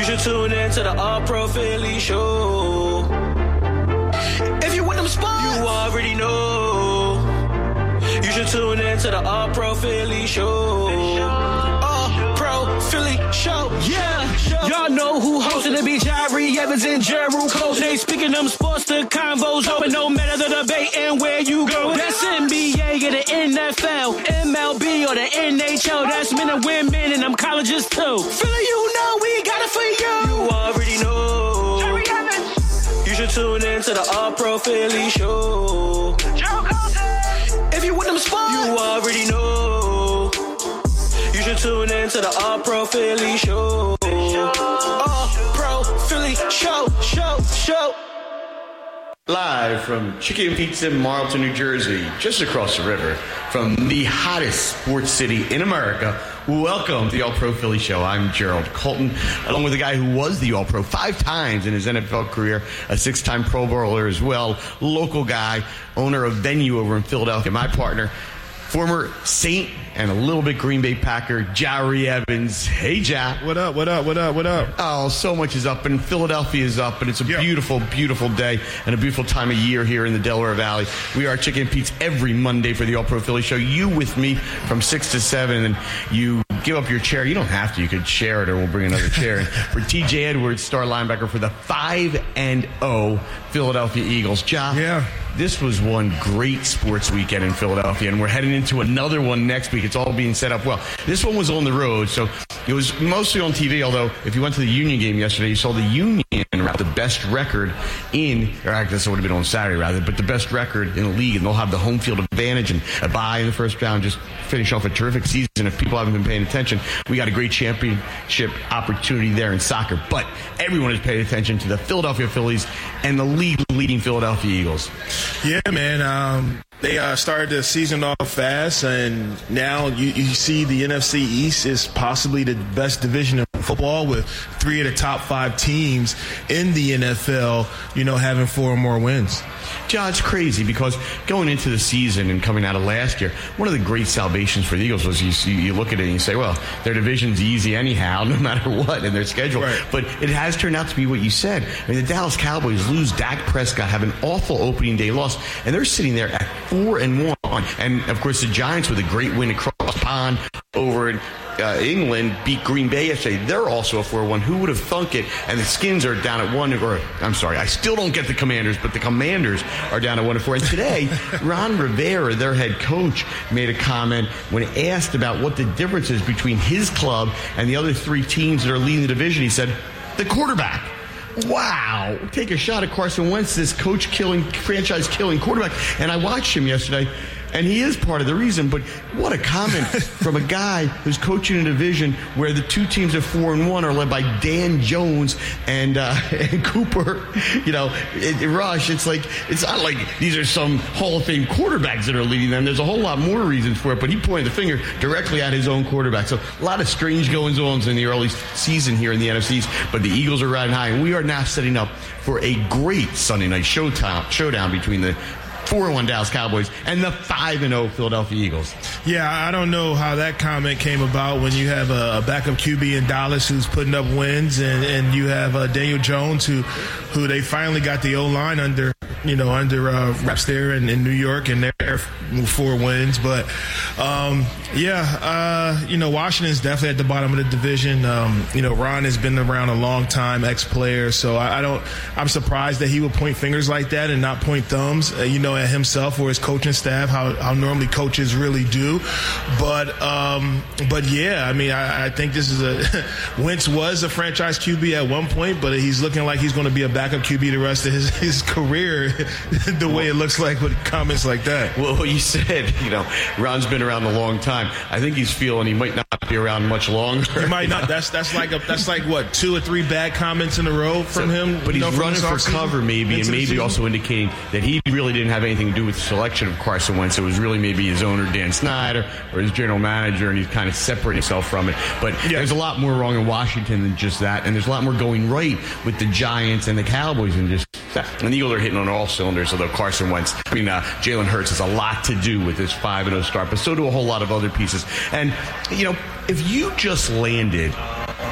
You should tune in to the All Pro Philly Show. If you with them sports, you already know. You should tune in to the All Pro Philly Show. Philly show. Yeah, y'all know who hosted the beach. Jahri Evans and Jeru Close. They speaking them sports, the convos open. No matter the debate and where you go. That's NBA or the NFL, MLB or the NHL. That's men and women and them colleges too. Philly, you know we got it for you. You already know. Jahri Evans. You should tune in to the All Pro Philly show. If you with them sports, you already know. You tune in to the All Pro Philly Show. All Pro Philly Show, show, show. Live from Chicken Pizza Marlton, New Jersey, just across the river from the hottest sports city in America. Welcome to the All Pro Philly Show. I'm Jerrold Colton, along with the guy who was the All Pro five times in his NFL career, a six time Pro Bowler as well, local guy, owner of Venue over in Philadelphia, my partner former Saint and a little bit Green Bay Packer, Jahri Evans. Hey, Jack. What up? What up? What up? What up? Oh, so much is up, and Philadelphia is up, and it's a beautiful, beautiful day and a beautiful time of year here in the Delaware Valley. We are Chicken Pete's every Monday for the All Pro Philly Show. You with me from six to seven, and you give up your chair. You don't have to. You could share it, or we'll bring another chair. For T.J. Edwards, star linebacker for the five and zero oh Philadelphia Eagles. Ja. Yeah this was one great sports weekend in Philadelphia, and we're heading into another one next week. It's all being set up well. This one was on the road, so it was mostly on TV. Although, if you went to the Union game yesterday, you saw the Union the best record in, or I guess it would have been on Saturday rather, but the best record in the league, and they'll have the home field advantage and a bye in the first round. Just finish off a terrific season. If people haven't been paying attention, we got a great championship opportunity there in soccer. But everyone is paying attention to the Philadelphia Phillies and the league leading Philadelphia Eagles. Yeah, man. Um, they uh, started the season off fast, and now you, you see the NFC East is possibly the best division football with three of the top five teams in the NFL, you know, having four or more wins. Yeah, it's crazy because going into the season and coming out of last year, one of the great salvations for the Eagles was you see, you look at it and you say, well, their division's easy anyhow, no matter what in their schedule. Right. But it has turned out to be what you said. I mean, the Dallas Cowboys lose Dak Prescott, have an awful opening day loss, and they're sitting there at four and one. And of course, the Giants with a great win across the pond over in uh, England beat Green Bay yesterday. They're also a 4 1. Who would have thunk it? And the Skins are down at 1 or I'm sorry, I still don't get the Commanders, but the Commanders are down at 1 4. And today, Ron Rivera, their head coach, made a comment when asked about what the difference is between his club and the other three teams that are leading the division. He said, the quarterback. Wow. Take a shot at Carson Wentz, this coach killing, franchise killing quarterback. And I watched him yesterday and he is part of the reason. But what a comment from a guy who's coaching a division where the two teams are four and one are led by Dan Jones and, uh, and Cooper. You know, it, it Rush. It's like it's not like these are some Hall of Fame quarterbacks that are leading them. There's a whole lot more reasons for it. But he pointed the finger directly at his own quarterback. So a lot of strange goings ons in the early season here in the NFCs. But the Eagles are riding high, and we are now setting up for a great Sunday night showdown, showdown between the 4 1 Dallas Cowboys and the 5 0 Philadelphia Eagles. Yeah, I don't know how that comment came about when you have a, backup QB in Dallas who's putting up wins, and, and you have uh, Daniel Jones who, who they finally got the O line under, you know, under uh, reps there in, in New York, and they're four wins. But um, yeah, uh, you know, Washington's definitely at the bottom of the division. Um, you know, Ron has been around a long time, ex player, so I, I, don't. I'm surprised that he would point fingers like that and not point thumbs. Uh, you know, at himself or his coaching staff, how, how normally coaches really do. But um, but yeah, I mean, I, I think this is a Wentz was a franchise QB at one point, but he's looking like he's going to be a backup QB the rest of his, his career the way it looks like with comments like that. Well, you said, you know, Ron's been around a long time. I think he's feeling he might not be around much longer. He might not. That's that's like a that's like what two or three bad comments in a row from so, him. But he's know, running for cover, maybe, and maybe also indicating that he really didn't have anything to do with the selection of Carson Wentz. It was really maybe his owner Dan Snyder or his general manager, and he's kind of separating himself from it. But yeah. there's a lot more wrong in Washington than just that, and there's a lot more going right with the Giants and the Cowboys than just. And the Eagles are hitting on all cylinders. Although Carson Wentz, I mean, uh, Jalen Hurts has a lot to do with this five and zero oh start, but so do a whole lot of other pieces. And you know, if you just landed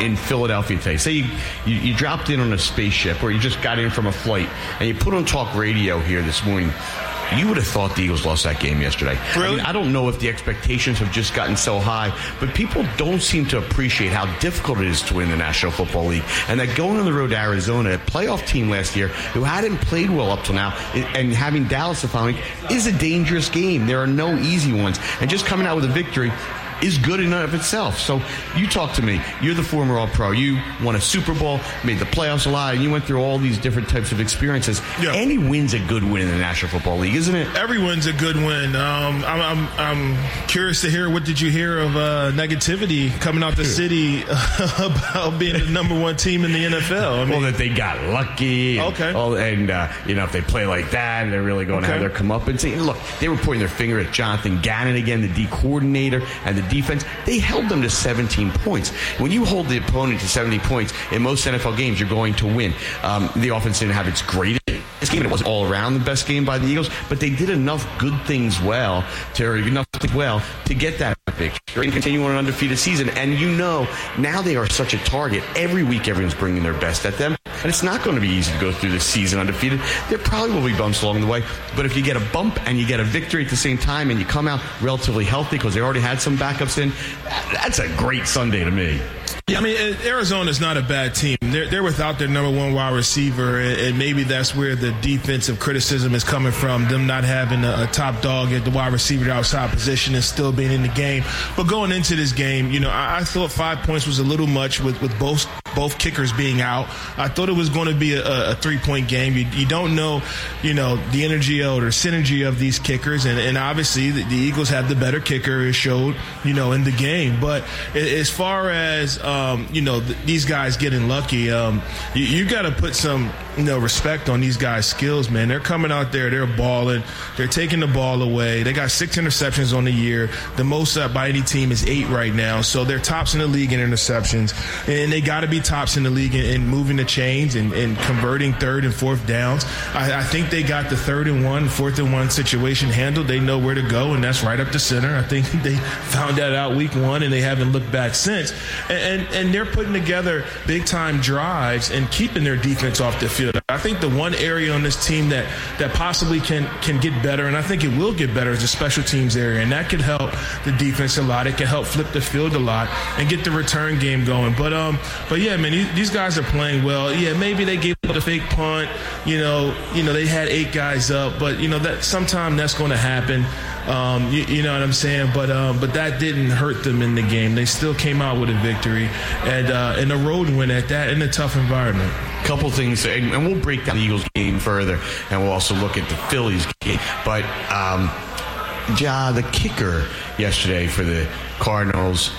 in Philadelphia today, say you, you, you, dropped in on a spaceship or you just got in from a flight and you put on talk radio here this morning, you would have thought the Eagles lost that game yesterday. Really? I, mean, I don't know if the expectations have just gotten so high, but people don't seem to appreciate how difficult it is to win the National Football League. And that going on the road to Arizona, a playoff team last year who hadn't played well up till now, and having Dallas the following is a dangerous game. There are no easy ones. And just coming out with a victory is good in and of itself. So you talk to me. You're the former All Pro. You won a Super Bowl, made the playoffs a lot, and you went through all these different types of experiences. Yeah. Any win's a good win in the National Football League, isn't it? Every win's a good win. Um, I'm, I'm, I'm, curious to hear what did you hear of uh, negativity coming out the city about being the number one team in the NFL? I mean, well, that they got lucky. And, okay. All, and uh, you know, if they play like that, they're really going okay. to have their come up and say, look, they were pointing their finger at Jonathan Gannon again, the D coordinator, and the defense, they held them to 17 points. When you hold the opponent to 70 points in most NFL games, you're going to win. Um, the offense didn't have its greatest game. It wasn't all around the best game by the Eagles, but they did enough good things well to enough well to get that victory and continue on an undefeated season. And you know, now they are such a target. Every week, everyone's bringing their best at them, and it's not going to be easy to go through the season undefeated. There probably will be bumps along the way, but if you get a bump and you get a victory at the same time, and you come out relatively healthy because they already had some backups in, that's a great Sunday to me. Yeah, I mean, Arizona's not a bad team. They're, they're without their number one wide receiver, and maybe that's where the defensive criticism is coming from. Them not having a, a top dog at the wide receiver outside position and still being in the game. But going into this game, you know, I, I thought five points was a little much with, with both both kickers being out. I thought it was going to be a, a three point game. You, you, don't know, you know, the energy or synergy of these kickers, and, and obviously the, the, Eagles have the better kicker. It showed, you know, in the game. But as far as um, you know, th- these guys getting lucky, um, you, you got to put some you know, respect on these guys' skills, man. They're coming out there, they're balling, they're taking the ball away. They got six interceptions on the year. The most uh, by any team is eight right now. So they're tops in the league in interceptions, and they got to be tops in the league in, in moving the chains and, and, converting third and fourth downs. I, I, think they got the third and one, fourth and one situation handled. They know where to go, and that's right up the center. I think they found that out week one, and they haven't looked back since. And, and, and they're putting together big time drives and keeping their defense off the field I think the one area on this team that that possibly can can get better, and I think it will get better, is the special teams area, and that could help the defense a lot. It can help flip the field a lot and get the return game going. But um, but yeah, man, these, these guys are playing well. Yeah, maybe they gave up the fake punt. You know, you know they had eight guys up, but you know that sometime that's going to happen. Um, you, you, know what I'm saying? But um, but that didn't hurt them in the game. They still came out with a victory and uh, and a road win at that in a tough environment. Couple things, and, and we'll break down the Eagles game further, and we'll also look at the Phillies game. But um, Ja, the kicker yesterday for the Cardinals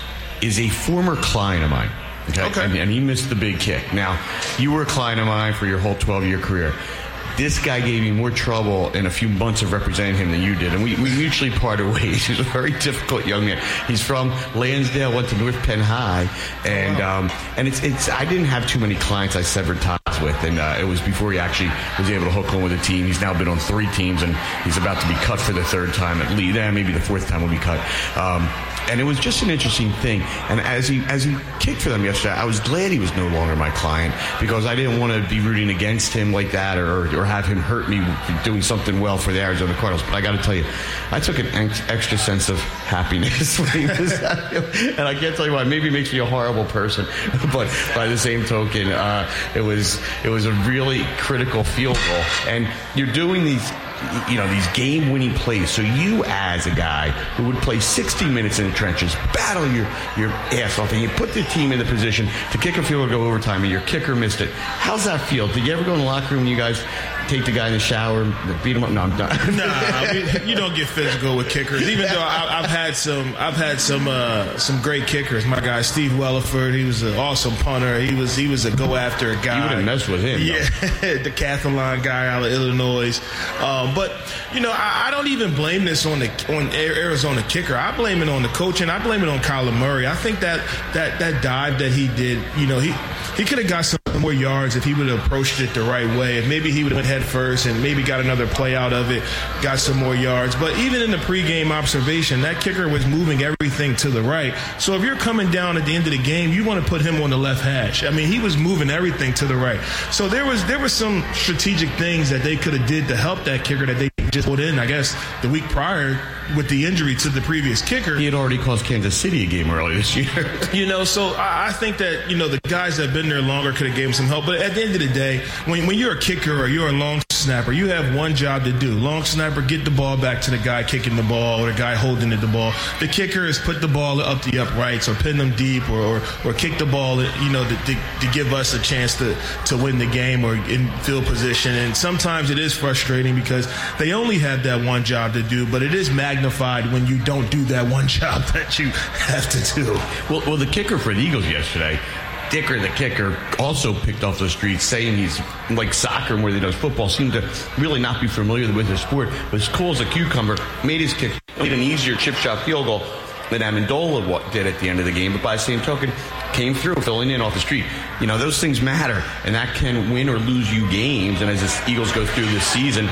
is a former client of mine. Okay. okay. And, and, he missed the big kick. Now, you were a client of mine for your whole 12 year career this guy gave me more trouble in a few months of representing him than you did. And we, we mutually parted ways. He's a very difficult young man. He's from Lansdale, went to North Penn High. And, um, and it's, it's, I didn't have too many clients I severed ties with. And uh, it was before he actually was able to hook on with a team. He's now been on three teams and he's about to be cut for the third time at least. Eh, maybe the fourth time will be cut. Um, and it was just an interesting thing. And as he as he kicked for them yesterday, I was glad he was no longer my client because I didn't want to be rooting against him like that or, or have him hurt me doing something well for the Arizona Cardinals. But I got to tell you, I took an ex- extra sense of happiness and I can't tell you why. Maybe it makes me a horrible person, but by the same token, uh, it was it was a really critical field goal. And you're doing these you know, these game winning plays. So you, as a guy who would play 60 minutes in the trenches, battle your, your ass off, and you put the team in the position to kick a field goal go overtime, and your kicker missed it. How's that feel? Did you ever go in the locker room you guys take the guy in the shower, beat him up. No, I'm done. nah, you don't get physical with kickers. Even though I, have had some, I've had some, uh, some great kickers. My guy Steve Weatherford, he was an awesome punter. He was, he was a go after a guy. You wouldn't mess with him. Yeah, the Cathalon guy out of Illinois. Um, but you know, I, I, don't even blame this on the on Arizona kicker. I blame it on the coaching. I blame it on Kyler Murray. I think that that that dive that he did, you know, he he could have got some more yards if he would have approached it the right way. If maybe he would have went head first and maybe got another play out of it, got some more yards. But even in the pregame observation, that kicker was moving everything to the right. So if you're coming down at the end of the game, you want to put him on the left hash. I mean, he was moving everything to the right. So there was there was some strategic things that they could have did to help that kicker that they just put in, I guess, the week prior with the injury to the previous kicker. He had already cost Kansas City a game earlier this year. you know, so I, think that, you know, the guys that have been there longer could have gave him some help. But at the end of the day, when, when you're a kicker or you're a long snapper, you have one job to do. Long snapper, get the ball back to the guy kicking the ball or the guy holding the ball. The kicker is put the ball up the uprights or pin them deep or, or, or kick the ball, you know, to, to, to, give us a chance to, to win the game or in field position. And sometimes it is frustrating because they only have that one job to do, but it is magnified when you don't do that one job that you have to do. Well, well the kicker for the Eagles yesterday Dicker, the kicker, also picked off the streets, saying he's like soccer more than he does football. Seemed to really not be familiar with the sport, but as cool as a cucumber, made his kick, made an easier chip shot field goal than Ammendola did at the end of the game. But by the same token, came through filling in off the street. You know, those things matter, and that can win or lose you games. And as the Eagles go through this season,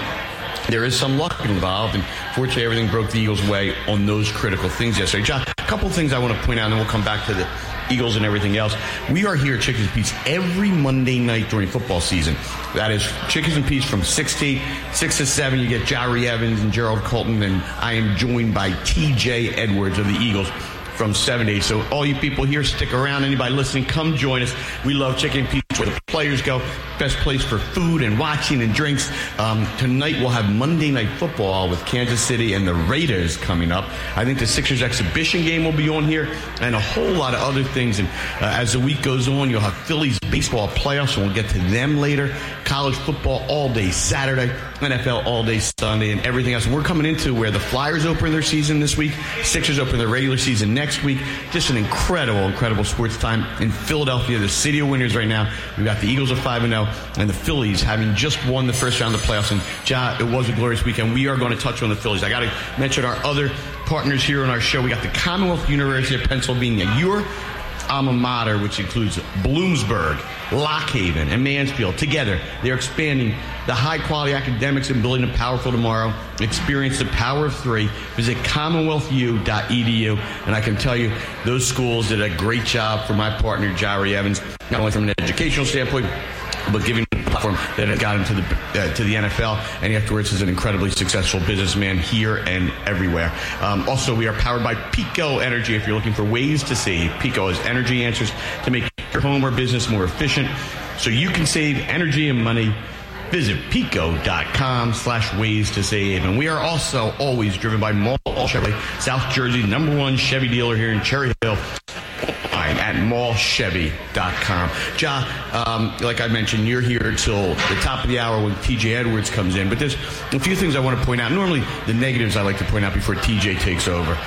there is some luck involved, and fortunately, everything broke the Eagles' way on those critical things yesterday. John, a couple things I want to point out, and then we'll come back to the Eagles and everything else. We are here at Chickie's and Pete's every Monday night during football season. That is Chickie's and Pete's from 6 to 8, 6 to 7. You get Jahri Evans and Jerrold Colton, and I am joined by TJ Edwards of the Eagles from 7 to 8. So all you people here, stick around. Anybody listening, come join us. We love Chicken the players go. Best place for food and watching and drinks. Um, tonight we'll have Monday Night Football with Kansas City and the Raiders coming up. I think the Sixers exhibition game will be on here and a whole lot of other things. And uh, as the week goes on, you'll have Phillies baseball playoffs, and we'll get to them later. College football all day Saturday, NFL all day Sunday, and everything else. And we're coming into where the Flyers open their season this week, Sixers open their regular season next week. Just an incredible, incredible sports time in Philadelphia, the city of winners right now. We've got the Eagles of 5 0 and the Phillies having just won the first round of the playoffs. And ja, it was a glorious weekend. We are going to touch on the Phillies. I got to mention our other partners here on our show. We got the Commonwealth University of Pennsylvania, your alma mater, which includes Bloomsburg, Lock Haven, and Mansfield. Together, they're expanding the high quality academics and building a powerful tomorrow. Experience the power of three. Visit commonwealthu.edu. And I can tell you, those schools did a great job for my partner, Jahri Evans, not only from an educational standpoint, but giving the platform that got him to the uh, to the NFL, and afterwards is an incredibly successful businessman here and everywhere. Um, also, we are powered by PECO Energy. If you're looking for ways to save, PECO has energy answers to make your home or business more efficient, so you can save energy and money. Visit peco.com slash ways to save. And we are also always driven by Mall Chevy, South Jersey, number one Chevy dealer here in Cherry Hill at mallchevy.com. Ja, um, like I mentioned, you're here till the top of the hour when TJ Edwards comes in. But there's a few things I want to point out. Normally, the negatives I like to point out before TJ takes over.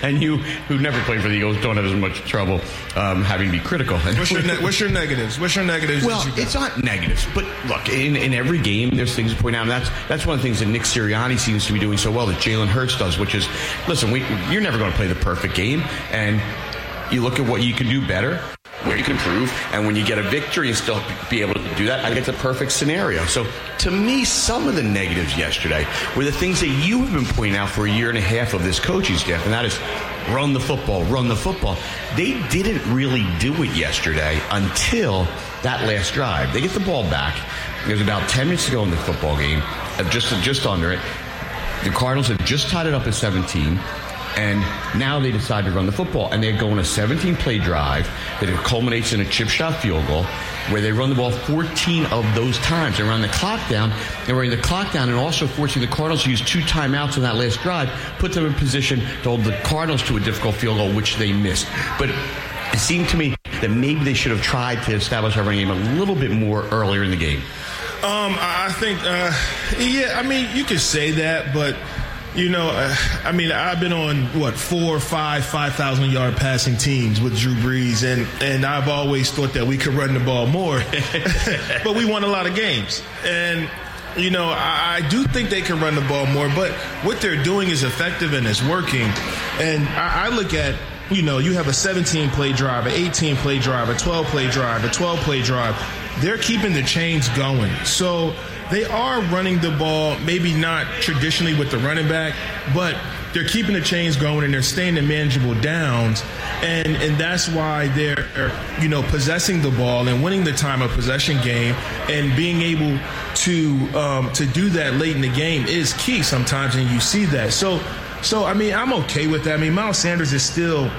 and you, who never played for the Eagles, don't have as much trouble um, having to be critical. What's your, ne- what's your negatives? What's your negatives? Well, it's not negatives, but look, in, in every game, there's things to point out. And that's that's one of the things that Nick Sirianni seems to be doing so well that Jalen Hurts does, which is, listen, we, you're never going to play the perfect game, and you look at what you can do better, where you can improve, and when you get a victory and still be able to do that, I think it's a perfect scenario. So to me, some of the negatives yesterday were the things that you have been pointing out for a year and a half of this coaching staff, and that is run the football, run the football. They didn't really do it yesterday until that last drive. They get the ball back. There's about 10 minutes to go in the football game, uh, just, just under it. The Cardinals have just tied it up at 17. And now they decide to run the football. And they go on a 17 play drive that culminates in a chip shot field goal where they run the ball 14 of those times. They run the clock down. They're running the clock down and also forcing the Cardinals to use two timeouts on that last drive, put them in position to hold the Cardinals to a difficult field goal, which they missed. But it seemed to me that maybe they should have tried to establish our running game a little bit more earlier in the game. Um, I think, uh, yeah, I mean, you could say that, but you know, uh, I mean, I've been on what four, five, five thousand yard passing teams with Drew Brees, and and I've always thought that we could run the ball more, but we won a lot of games, and you know, I, I, do think they can run the ball more, but what they're doing is effective and it's working, and I, I look at you know, you have a 17 play drive, an 18 play drive, a 12 play drive, a 12 play drive. They're keeping the chains going. So they are running the ball, maybe not traditionally with the running back, but they're keeping the chains going and they're staying in manageable downs. And, and that's why they're, you know, possessing the ball and winning the time of possession game and being able to, um, to do that late in the game is key sometimes. And you see that. So, so, I mean, I'm okay with that. I mean, Miles Sanders is still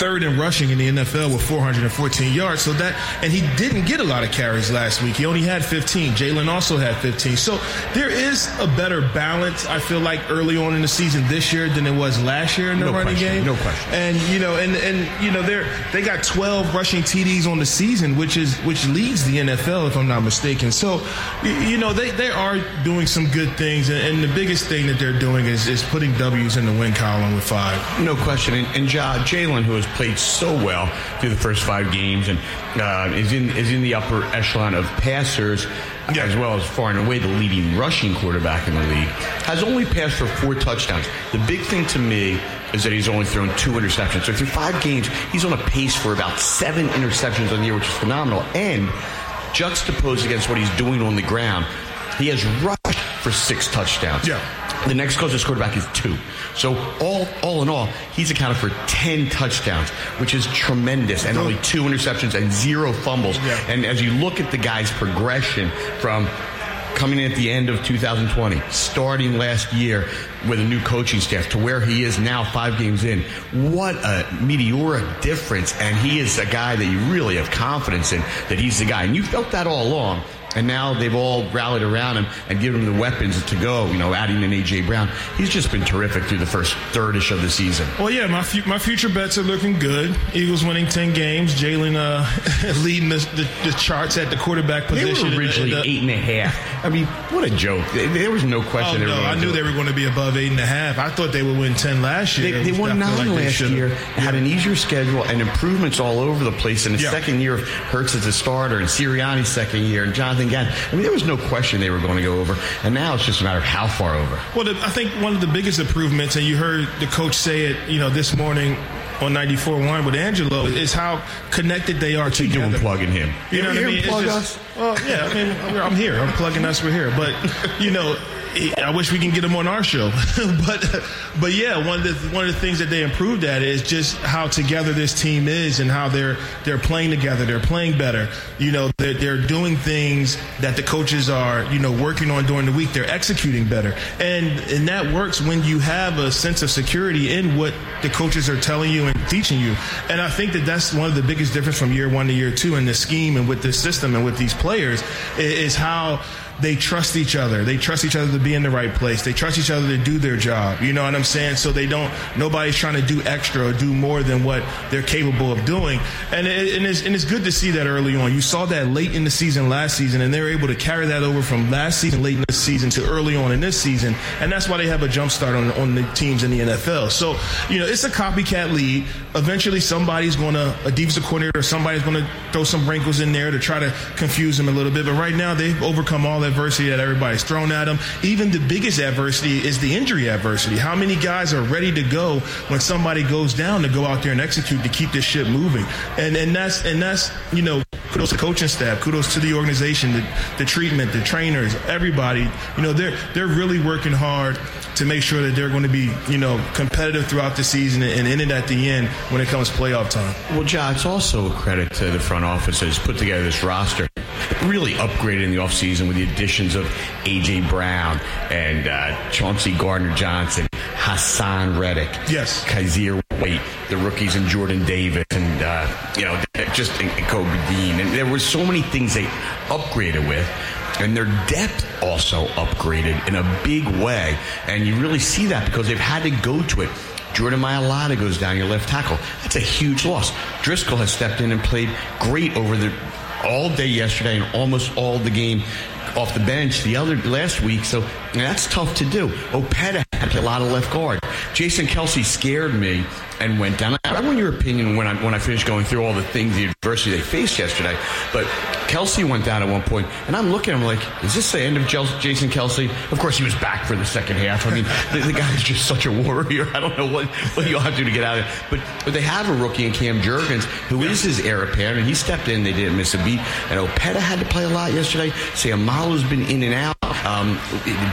third in rushing in the NFL with 414 yards. So that, and he didn't get a lot of carries last week. He only had 15. Jalen also had 15. So there is a better balance, I feel like, early on in the season this year than it was last year in the no running question, game. No question. And, you know, and, and, you know, they're, they got 12 rushing TDs on the season, which is, which leads the NFL, if I'm not mistaken. So, you know, they, they are doing some good things. And, and the biggest thing that they're doing is, is putting W's in the win column with five. No question. And, and ja, Jalen, who has played so well through the first five games and uh, is in is in the upper echelon of passers. Yeah. As well as far and away the leading rushing quarterback in the league, has only passed for four touchdowns. The big thing to me is that he's only thrown two interceptions. So through five games, he's on a pace for about seven interceptions on the year, which is phenomenal. And juxtaposed against what he's doing on the ground, he has rushed for six touchdowns. Yeah. The next closest quarterback is two. So all all in all, he's accounted for ten touchdowns, which is tremendous, and only two interceptions and zero fumbles. Yeah. And as you look at the guy's progression from coming in at the end of 2020, starting last year with a new coaching staff to where he is now five games in. What a meteoric difference. And he is a guy that you really have confidence in that he's the guy. And you felt that all along. And now they've all rallied around him and given him the weapons to go, you know, adding in A.J. Brown. He's just been terrific through the first thirdish of the season. Well, yeah, my, fu- my future bets are looking good. Eagles winning 10 games. Jalen uh, leading the, the, the, charts at the quarterback position. They were originally the, eight and a half. I mean, what a joke. There was no question. Oh, no, I knew they were going to be above eight and a half. I thought they would win 10 last year. They, they won nine like last year, yeah. had an easier schedule and improvements all over the place. In the yeah. second year of Hurts as a starter and Sirianni's second year and Jonathan Gann. I mean, there was no question they were going to go over. And now it's just a matter of how far over. Well, the, I think one of the biggest improvements, and you heard the coach say it, you know, this morning on 94.1 with Angelo is how connected they are to You doing plugging him? You know what I mean? Plug just, us? Well, yeah. I mean, I'm here. I'm plugging us. We're here. But you know, I wish we can get him on our show, but but yeah, one of the one of the things that they improved at is just how together this team is and how they're they're playing together. They're playing better. You know, they're, they're doing things that the coaches are you know working on during the week. They're executing better, and and that works when you have a sense of security in what the coaches are telling you and teaching you. And I think that that's one of the biggest difference from year one to year two in the scheme and with this system and with these players is how they trust each other. They trust each other to be in the right place. They trust each other to do their job. You know what I'm saying? So they don't, nobody's trying to do extra or do more than what they're capable of doing. And, it, and, it's, and it's good to see that early on. You saw that late in the season last season, and they're able to carry that over from last season, late in the season to early on in this season. And that's why they have a jump start on, on the teams in the NFL. So, you know, it's a copycat league. Eventually somebody's going to, a defensive coordinator or somebody's going to throw some wrinkles in there to try to confuse them a little bit. But right now they've overcome all adversity that everybody's thrown at them. Even the biggest adversity is the injury adversity. How many guys are ready to go when somebody goes down to go out there and execute to keep this ship moving? And and that's and that's you know kudos to the coaching staff, kudos to the organization, the, the treatment, the trainers, everybody. You know they're they're really working hard to make sure that they're going to be, you know, competitive throughout the season and in it at the end when it comes playoff time. Well, John, it's also a credit to the front office that's put together this roster. Really upgraded in the offseason with the additions of A.J. Brown and uh, Chauncey Gardner Johnson, Haason Reddick, yes, Kyzir The rookies and Jordan Davis, and, uh, you know, just and Kobe Dean. And there were so many things they upgraded with and their depth also upgraded in a big way. And you really see that because they've had to go to it. Jordan Mailata goes down your left tackle. That's a huge loss. Driscoll has stepped in and played great over the all day yesterday and almost all the game off the bench the other last week, so that's tough to do. Opeta had a lot of left guard. Jason Kelce scared me and went down. I want your opinion when I when I finished going through all the things, the adversity they faced yesterday. But Kelce went down at one point, and I'm looking. I'm like, is this the end of Jason Kelce? Of course, he was back for the second half. I mean, the, the guy is just such a warrior. I don't know what what you have to do to get out of it. But but they have a rookie in Cam Jurgens who is his heir apparent, and he stepped in. They didn't miss a beat. And Opeta had to play a lot yesterday. Seumalo's been in and out. Um,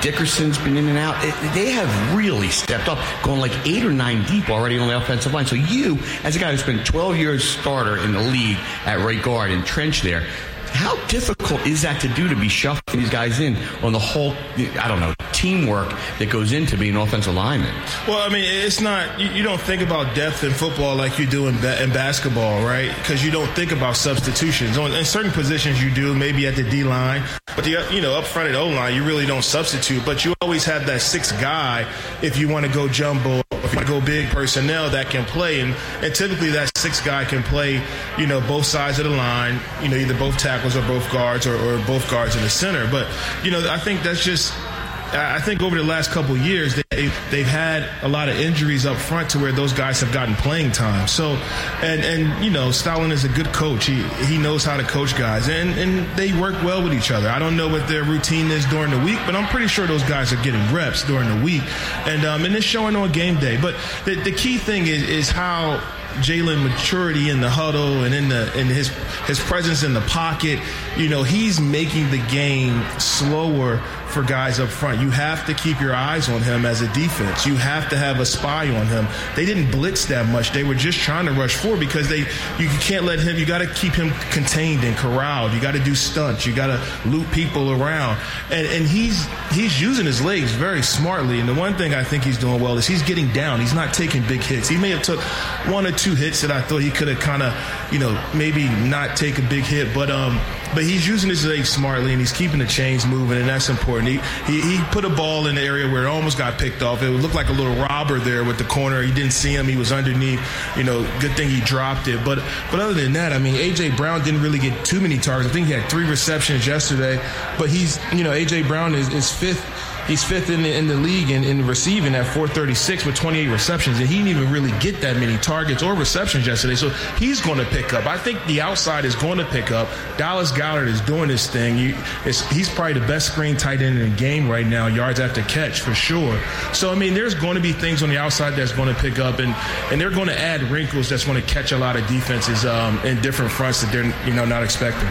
Dickerson's been in and out. It, they have really stepped up, going like eight or nine deep already on the offensive line. So you, as a guy who's been 12 years starter in the league at right guard, and trench there, how difficult is that to do to be shuffling these guys in on the whole, I don't know, teamwork that goes into being an offensive lineman? Well, I mean, it's not, you, you don't think about depth in football like you do in, in basketball, right? Because you don't think about substitutions. On, in certain positions, you do, maybe at the D line, but the, you know, up front at O line, you really don't substitute, but you always have that sixth guy if you want to go jumbo, if you go big personnel that can play. And, and typically that sixth guy can play, you know, both sides of the line, you know, either both tackles or both guards or, or both guards in the center. But, you know, I think that's just I think over the last couple years, they, they've had a lot of injuries up front to where those guys have gotten playing time. So, and, and you know, Stoutland is a good coach. He, he knows how to coach guys, and, and they work well with each other. I don't know what their routine is during the week, but I'm pretty sure those guys are getting reps during the week. And, um, and it's showing on game day. But the, the key thing is, is how Jalen maturity in the huddle and in the in his his presence in the pocket. You know, he's making the game slower for guys up front. You have to keep your eyes on him as a defense. You have to have a spy on him. They didn't blitz that much. They were just trying to rush forward because they you can't let him. You got to keep him contained and corralled. You got to do stunts. You got to loop people around. And and he's he's using his legs very smartly. And the one thing I think he's doing well is he's getting down. He's not taking big hits. He may have took one or two hits that I thought he could have kind of you know maybe not take a big hit, but um but he's using his legs smartly and he's keeping the chains moving, and that's important. He, he, he put a ball in the area where it almost got picked off. It looked like a little robber there with the corner. He didn't see him. He was underneath. You know, good thing he dropped it. But but other than that, I mean, AJ Brown didn't really get too many targets. I think he had three receptions yesterday. But he's you know AJ Brown is, is fifth He's fifth in the, in the league in, in receiving at 436 with 28 receptions, and he didn't even really get that many targets or receptions yesterday. So he's going to pick up. I think the outside is going to pick up. Dallas Goedert is doing his thing. He, he's probably the best screen tight end in the game right now, yards after catch for sure. So I mean, there's going to be things on the outside that's going to pick up, and and they're going to add wrinkles that's going to catch a lot of defenses um, in different fronts that they're you know not expecting.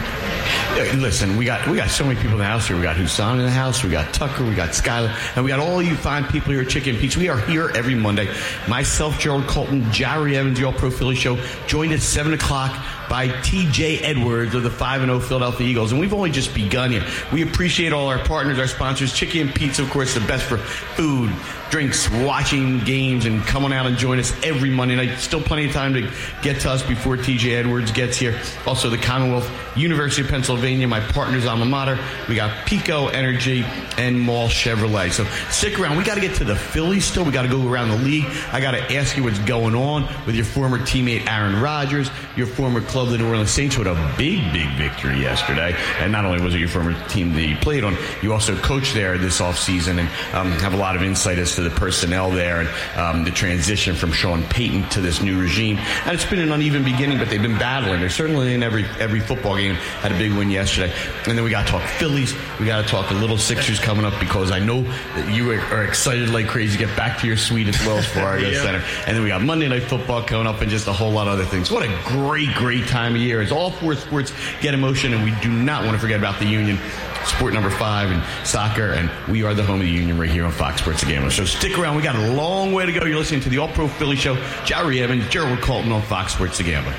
Listen, we got we got so many people in the house here. We got Husan in the house. We got Tucker. We got And we got all you fine people here at Chicken Pete's. We are here every Monday. Myself, Jerrold Colton, Jahri Evans, the All Pro Philly Show, joined at seven o'clock by TJ Edwards of the 5 0 Philadelphia Eagles. And we've only just begun here. We appreciate all our partners, our sponsors. Chicken Pizza, of course, the best for food, drinks, watching games, and coming out and join us every Monday night. Still plenty of time to get to us before TJ Edwards gets here. Also, the Commonwealth University of Pennsylvania, my partner's alma mater. We got PECO Energy and Mall Chevrolet. So stick around. We got to get to the Phillies still. We got to go around the league. I got to ask you what's going on with your former teammate Aaron Rodgers, your former club, the New Orleans Saints, with a big, big victory yesterday. And not only was it your former team that you played on, you also coached there this offseason and um, have a lot of insight as to the personnel there and um, the transition from Sean Payton to this new regime. And it's been an uneven beginning, but they've been battling. They're certainly in every every football game. Had a big win yesterday. And then we got to talk Phillies. We got to talk the little Sixers coming up because I know that you are excited like crazy to get back to your suite at Wells Fargo yeah. Center. And then we got Monday Night Football coming up and just a whole lot of other things. What a great, great time of year. It's all four sports get emotion, and we do not want to forget about the Union sport number five and soccer, and we are the home of the Union right here on Fox Sports The Gambler. So stick around. We got a long way to go. You're listening to the All Pro Philly Show. Jahri Evans, Jerrold Colton on Fox Sports The Gambler.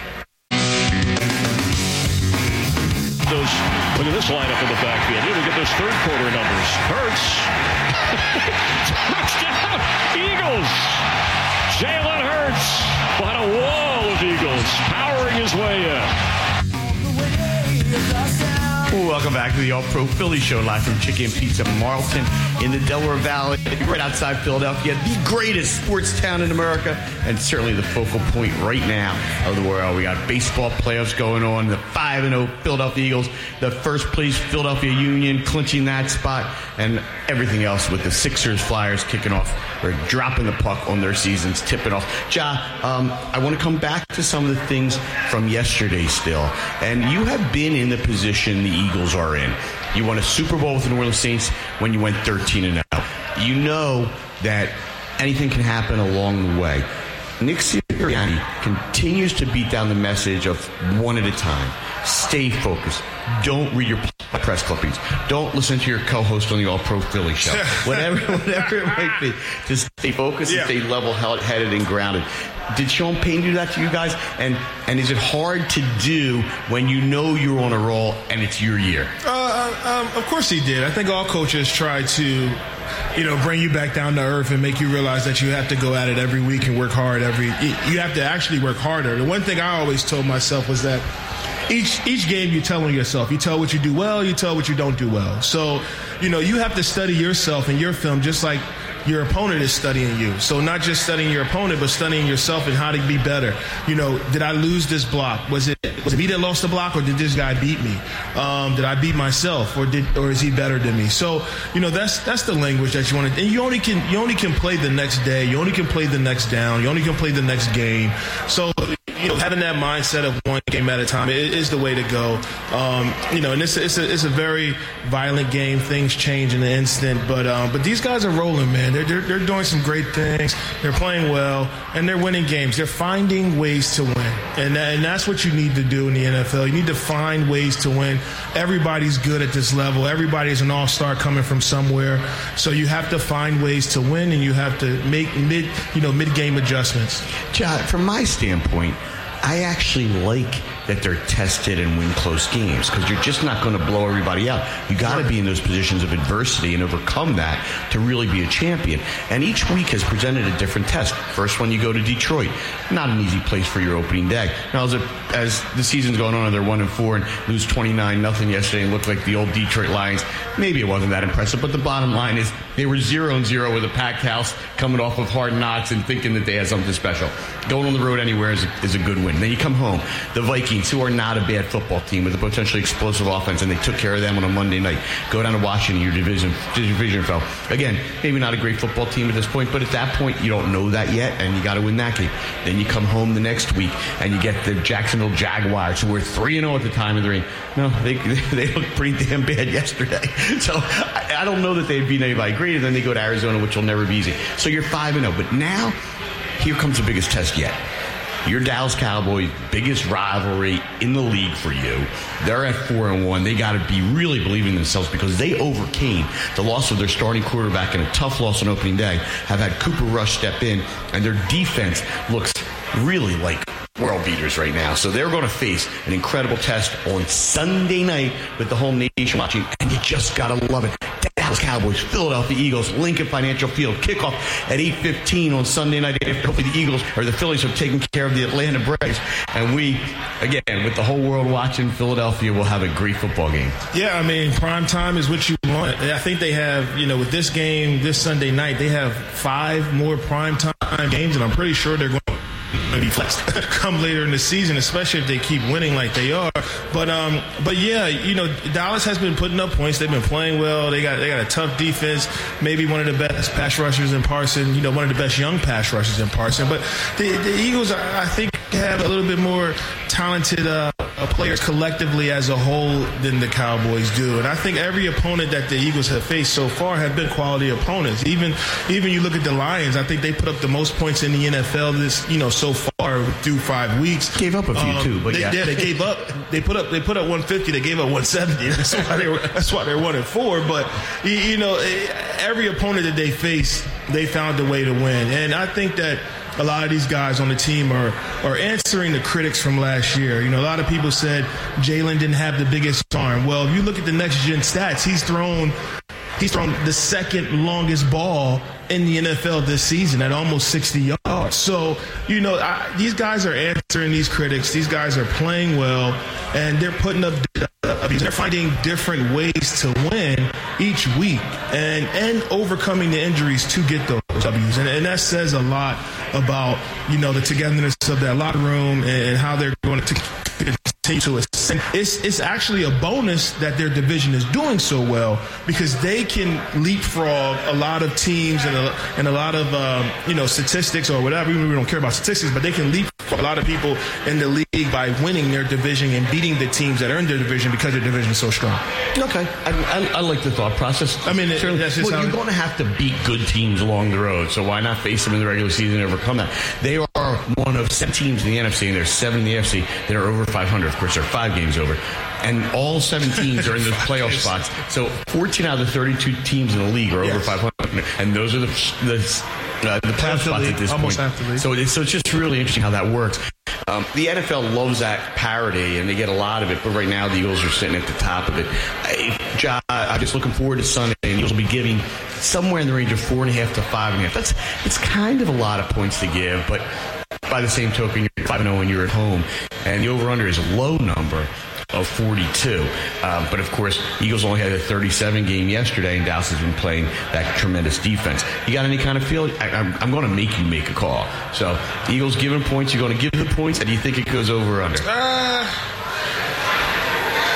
Look at this lineup in the backfield. Here we get those third quarter numbers. Hurts. Touchdown, Eagles. Jalen Hurts behind a wall of Eagles, powering his way in. Welcome back to the All Pro Philly Show, live from Chicken Pizza Marlton in the Delaware Valley, right outside Philadelphia, the greatest sports town in America, and certainly the focal point right now of the world. We got baseball playoffs going on, the 5 0 Philadelphia Eagles, the first place Philadelphia Union clinching that spot, and everything else with the Sixers Flyers kicking off or dropping the puck on their seasons, tipping off. Ja, um, I want to come back to some of the things from yesterday still. And you have been in the position the Eagles are in. You won a Super Bowl with the New Orleans Saints when you went 13 and 0. You know that anything can happen along the way. Nick Sirianni continues to beat down the message of one at a time. Stay focused. Don't read your press clippings. Don't listen to your co-host on the All Pro Philly show. whatever, whatever it might be. Just stay focused Yeah. and stay level-headed and grounded. Did Sean Payton do that to you guys? And and is it hard to do when you know you're on a roll and it's your year? Uh, um, of course he did. I think all coaches try to, you know, bring you back down to earth and make you realize that you have to go at it every week and work hard every. You have to actually work harder. The one thing I always told myself was that each each game you tell on yourself. You tell what you do well. You tell what you don't do well. So, you know, you have to study yourself and your film just like your opponent is studying you. So not just studying your opponent, but studying yourself and how to be better. You know, did I lose this block? Was it was it me that lost the block, or did this guy beat me? Um, did I beat myself, or did or is he better than me? So you know that's that's the language that you want to. And you only can you only can play the next day. You only can play the next down. You only can play the next game. So having that mindset of one game at a time is, the way to go. Um, you know, and it's a, it's a it's a very violent game. Things change in an instant, but um, but these guys are rolling, man. They're, they're they're doing some great things. They're playing well, and they're winning games. They're finding ways to win, and that, and that's what you need to do in the NFL. You need to find ways to win. Everybody's good at this level. Everybody is an all star coming from somewhere. So you have to find ways to win, and you have to make mid you know mid game adjustments. John, from my standpoint, I actually like that they're tested and win close games because you're just not going to blow everybody out. You got to be in those positions of adversity and overcome that to really be a champion. And each week has presented a different test. First one, you go to Detroit, not an easy place for your opening day. Now, as, a, as the season's going on, they're one and four and lose 29 nothing yesterday and look like the old Detroit Lions. Maybe it wasn't that impressive, but the bottom line is they were zero and zero with a packed house coming off of hard knocks and thinking that they had something special. Going on the road anywhere is a, is a good win. Then you come home, the Vikings, who are not a bad football team with a potentially explosive offense, and they took care of them on a Monday night. Go down to Washington, your division division fell. Again, maybe not a great football team at this point, but at that point you don't know that yet, and you got to win that game. Then you come home the next week and you get the Jacksonville Jaguars, who were three and zero at the time of the ring. No, they they looked pretty damn bad yesterday. So I, I don't know that they'd beat anybody great. And then they go to Arizona, which will never be easy. So you're five and zero, but now here comes the biggest test yet. Your Dallas Cowboys, biggest rivalry in the league for you. They're at four and one. They got to be really believing in themselves because they overcame the loss of their starting quarterback in a tough loss on opening day. Have had Cooper Rush step in, and their defense looks really like world beaters right now. So they're going to face an incredible test on Sunday night with the whole nation watching, and you just got to love it. Dallas Cowboys, Philadelphia Eagles, Lincoln Financial Field, kickoff at 8.15 on Sunday night. Hopefully the Eagles or the Phillies have taken care of the Atlanta Braves. And we, again, with the whole world watching, Philadelphia will have a great football game. Yeah, I mean, prime time is what you want. I think they have, you know, with this game this Sunday night, they have five more prime time games, and I'm pretty sure they're going to be flexed come later in the season, especially if they keep winning like they are. But um, but yeah, you know, Dallas has been putting up points. They've been playing well. They got they got a tough defense. Maybe one of the best pass rushers in Parson. You know, one of the best young pass rushers in Parson. But the, the Eagles, I think, have a little bit more talented uh, players collectively as a whole than the Cowboys do. And I think every opponent that the Eagles have faced so far have been quality opponents. Even even you look at the Lions, I think they put up the most points in the NFL this you know so far through five weeks. Gave up a few, too, but they, yeah. they gave up. They put up they put up 150. They gave up 170. That's why they were that's why they're one and four. But you, you know eh, every opponent that they face, they found a way to win. And I think that a lot of these guys on the team are are answering the critics from last year. You know, a lot of people said Jalen didn't have the biggest arm. Well, if you look at the next gen stats, he's thrown He's thrown the second longest ball in the NFL this season at almost 60 yards. So, you know, I, these guys are answering these critics. These guys are playing well, and they're putting up. Uh, they're finding different ways to win each week, and and overcoming the injuries to get those W's, and, and that says a lot about you know the togetherness of that locker room and, and how they're going to to ascend. It's, it's actually a bonus that their division is doing so well because they can leapfrog a lot of teams and a, and a lot of um, you know statistics or whatever. We don't care about statistics, but they can leapfrog a lot of people in the league by winning their division and beating the teams that are in their division because their division is so strong. Okay, I, I, I like the thought process. I mean, it, well, you're it- going to have to beat good teams along the road, so why not face them in the regular season and overcome that? They are one of seven teams in the NFC, and there's seven in the AFC that are over 500. Of course, they're five games over, and all seven teams are in the playoff spots. So 14 out of the 32 teams in the league are over 500, and those are the the, uh, the playoff spots league, at this almost point. half the league. So it's, so it's just really interesting how that works. Um, the NFL loves that parity, and they get a lot of it. But right now, the Eagles are sitting at the top of it. I, Ja- I'm just looking forward to Sunday, and the Eagles will be giving somewhere in the range of four and a half to five and a half. That's it's kind of a lot of points to give, but by the same token, you're five and zero when you're at home, and the over/under is a low number of 42. Um, but of course, Eagles only had a 37 game yesterday, and Dallas has been playing that tremendous defense. You got any kind of feel? I, I'm, I'm going to make you make a call. So, Eagles giving points, you're going to give the points, and do you think it goes over under? Uh,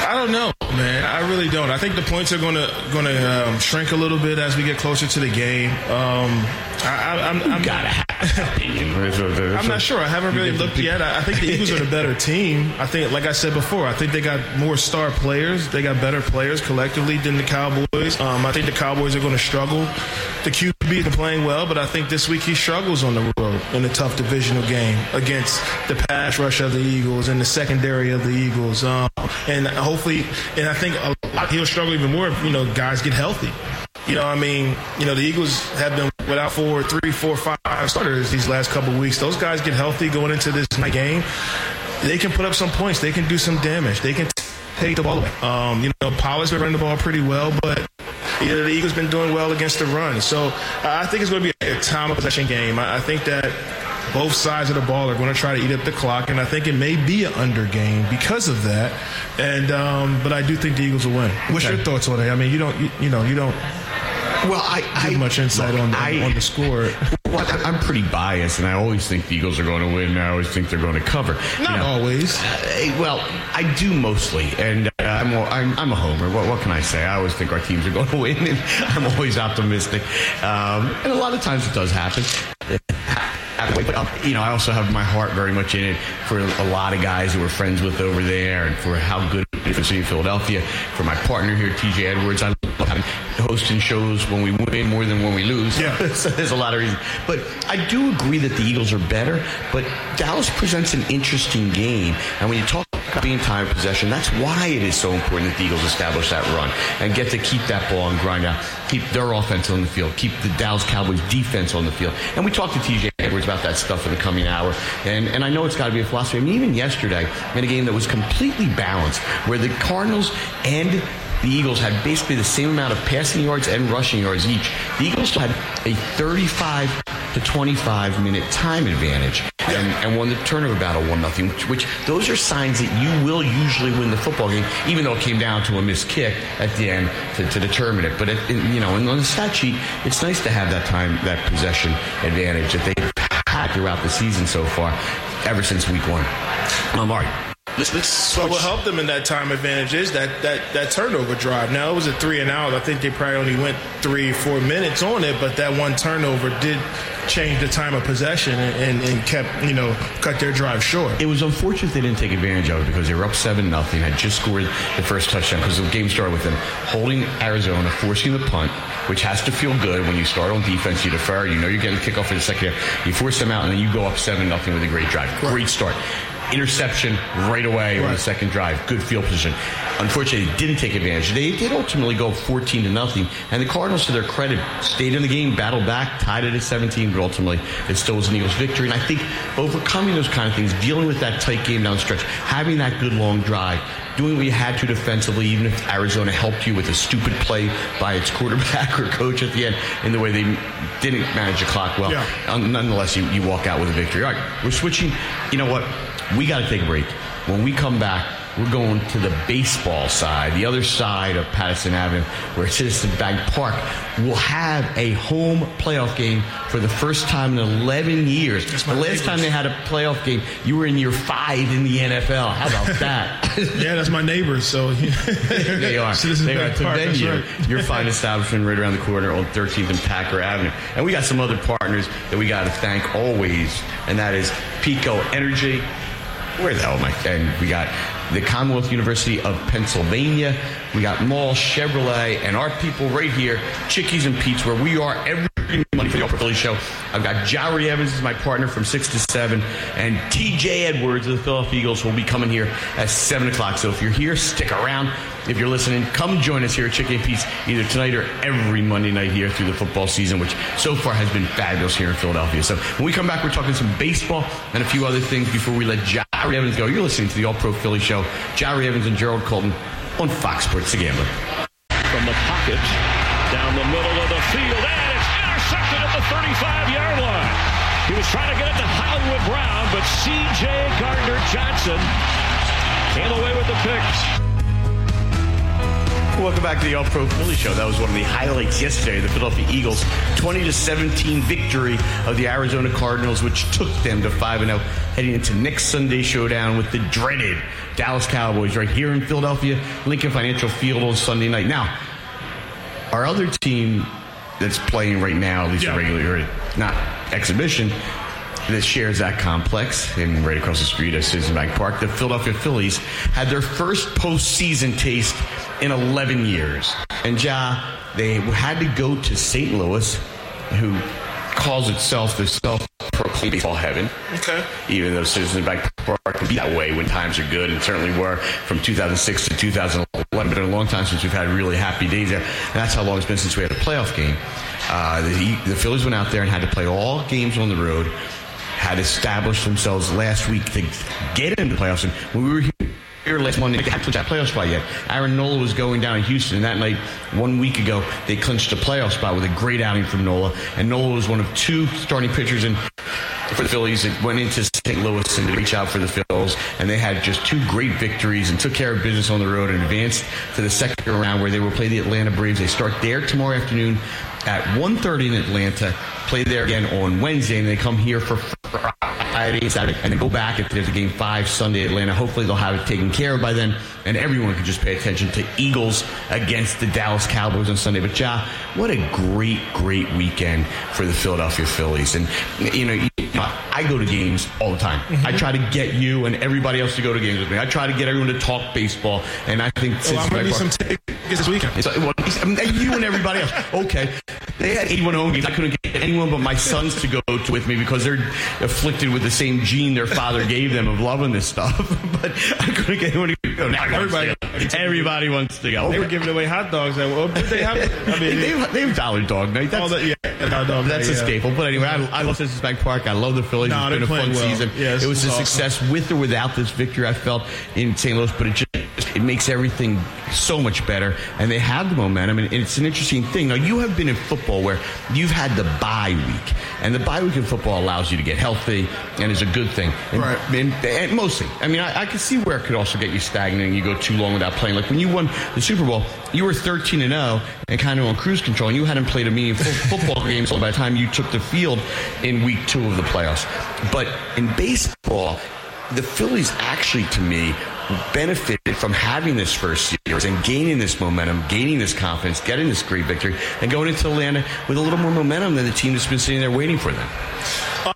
I don't know, man. I really don't. I think the points are going to going to um, shrink a little bit as we get closer to the game. Um, I, I, I'm, I'm Gotta have opinion. I'm not sure. I haven't really looked yet. I, I think the Eagles are the better team. I think, like I said before, I think they got more star players. They got better players collectively than the Cowboys. Um, I think the Cowboys are going to struggle. The QB been playing well, but I think this week he struggles on the road in a tough divisional game against the pass rush of the Eagles and the secondary of the Eagles. Um, and hopefully, and I think a lot, he'll struggle even more if you know guys get healthy. You know, I mean, you know, the Eagles have been without four, three, four, five starters these last couple weeks. Those guys get healthy going into this game. They can put up some points. They can do some damage. They can take the ball away. Um, you know, Pollard's been running the ball pretty well, but you know, the Eagles been doing well against the run. So uh, I think it's going to be a time of possession game. I, I think that both sides of the ball are going to try to eat up the clock, and I think it may be an under game because of that. And um, but I do think the Eagles will win. What's Okay. your thoughts on it? I mean, you don't, you, you know, you don't Well, I, give I much insight on the, I- on the score. Well, I'm pretty biased, and I always think the Eagles are going to win. And I always think they're going to cover. You Not know, always. Uh, well, I do mostly, and uh, I'm, a- I'm I'm a homer. What, what can I say? I always think our teams are going to win, and I'm always optimistic. Um, and a lot of times it does happen. But, you know, I also have my heart very much in it for a lot of guys who we're friends with over there, and for how good it is for the city of Philadelphia. For my partner here, TJ Edwards, I hosting shows when we win more than when we lose. Yeah. so there's a lot of reasons. But I do agree that the Eagles are better, but Dallas presents an interesting game. And when you talk about being time possession, that's why it is so important that the Eagles establish that run and get to keep that ball and grind out, keep their offense on the field, keep the Dallas Cowboys defense on the field. And we talked to TJ Edwards about that stuff in the coming hour. And, and I know it's got to be a philosophy. I mean, even yesterday, in a game that was completely balanced, where the Cardinals and the Eagles had basically the same amount of passing yards and rushing yards each. The Eagles had a 35 to 25 minute time advantage and, and won the turnover battle 1 nothing. Which, which those are signs that you will usually win the football game, even though it came down to a missed kick at the end to, to determine it. But, it, it- you know, on the stat sheet, it's nice to have that time, that possession advantage that they've had throughout the season so far, ever since week one. Um, all right. Let's, let's So switch. what helped them in that time advantage is that, that, that turnover drive. Now it was a three and out. I think they probably only went three, four minutes on it, but that one turnover did change the time of possession and, and, and kept, you know, cut their drive short. It was unfortunate they didn't take advantage of it because they were up seven nothing. Had just scored the first touchdown because the game started with them holding Arizona, forcing the punt, which has to feel good when you start on defense. You defer, you know you're getting the kickoff in the second half. You force them out, and then you go up seven nothing with a great drive. Great start. Interception right away on the second drive. Good field position. Unfortunately, they didn't take advantage. They did ultimately go 14 to nothing, and the Cardinals, to their credit, stayed in the game, battled back, tied it at 17, but ultimately it still was an Eagles victory. And I think overcoming those kind of things, dealing with that tight game down stretch, having that good long drive, doing what you had to defensively, even if Arizona helped you with a stupid play by its quarterback or coach at the end, in the way they didn't manage the clock well. Yeah. Nonetheless, you, you walk out with a victory. All right, we're switching. You know what? We got to take a break. When we come back, we're going to the baseball side, the other side of Pattison Avenue, where Citizen Bank Park will have a home playoff game for the first time in 11 years. The last time they had a playoff game, you were in year five in the NFL. How about that? yeah, that's my neighbors. So they are. Citizen they Bank are. Park, your, right. your fine establishment right around the corner on 13th and Packer Avenue. And we got some other partners that we got to thank always, and that is PECO Energy. Where the hell am I? And we got the Commonwealth University of Pennsylvania. We got Mall Chevrolet and our people right here, Chickie's and Pete's, where we are every Monday for the All Pro Philly Show. I've got Jahri Evans as my partner from 6 to 7, and TJ Edwards of the Philadelphia Eagles will be coming here at 7 o'clock. So if you're here, stick around. If you're listening, come join us here at Chickie's and Pete's either tonight or every Monday night here through the football season, which so far has been fabulous here in Philadelphia. So when we come back, we're talking some baseball and a few other things before we let Jahri Evans go. You're listening to the All Pro Philly Show. Jahri Evans and Jerrold Colton on Fox Sports The Gambler. From the pocket, down the middle of the field, and it's intercepted at the 35-yard line. He was trying to get it to Hollywood Brown, but C.J. Gardner Johnson came away with the pick. Welcome back to the All Pro Philly Show. That was one of the highlights yesterday. The Philadelphia Eagles 20 to 17 victory of the Arizona Cardinals, which took them to 5 0, heading into next Sunday showdown with the dreaded Dallas Cowboys right here in Philadelphia, Lincoln Financial Field on Sunday night. Now, our other team that's playing right now, at least Yeah. regular, not exhibition, that shares that complex and right across the street at Citizen Bank Park, the Philadelphia Phillies had their first postseason taste in 11 years. And Ja, they had to go to St. Louis, who calls itself the self-proclaimed baseball heaven. Okay. Even though Citizens Bank Park can be that way when times are good, and certainly were from 2006 to 2011. But it's been a long time since we've had really happy days there. And that's how long it's been since we had a playoff game. Uh, the, the Phillies went out there and had to play all games on the road had established themselves last week to get into the playoffs. And when we were here, here last Monday, they hadn't clinched that playoff spot yet. Aaron Nola was going down in Houston, and that night, one week ago, they clinched a playoff spot with a great outing from Nola. And Nola was one of two starting pitchers in for the Phillies that went into St. Louis and reach out for the Phillies, and they had just two great victories and took care of business on the road and advanced to the second round where they will play the Atlanta Braves. They start there tomorrow afternoon at 1.30 in Atlanta, play there again on Wednesday, and they come here for And then go back if there's a game five Sunday Atlanta. Hopefully they'll have it taken care of by then, and everyone can just pay attention to Eagles against the Dallas Cowboys on Sunday. But Ja, what a great, great weekend for the Philadelphia Phillies. And you know, I go to games all the time. Mm-hmm. I try to get you and everybody else to go to games with me. I try to get everyone to talk baseball, and I think Well, I'm gonna need some tickets this weekend. it's well, I mean, you and everybody else. Okay. They had 81 home games. I couldn't get anyone but my sons to go to with me because they're afflicted with the same gene their father gave them of loving this stuff. but I couldn't get anyone to go. Now everybody, everybody wants to go. They were giving away hot dogs. At, well, they have? I mean, they, have, they have Dollar Dog night. That's, that, yeah, dog. that's yeah. a staple. But anyway, I, I love Citizens Bank Park. I love the Phillies. No, it's been a fun well. season. Yeah, it was a awesome. success with or without this victory. I felt in St. Louis, but it just it makes everything so much better. And they have the momentum, and it's an interesting thing. Now you have been in football where you've had the bye week, and the bye week in football allows you to get healthy, and is a good thing. And, Right. and, and mostly, I mean, I, I can see where it could also get you stagnant, and you go too long without playing. Like when you won the Super Bowl, you were 13 and 0 and kind of on cruise control, and you hadn't played a meaningful football game until by the time you took the field in week two of the playoffs. But in baseball, the Phillies actually, to me, benefited from having this first series and gaining this momentum, gaining this confidence, getting this great victory, and going into Atlanta with a little more momentum than the team that's been sitting there waiting for them.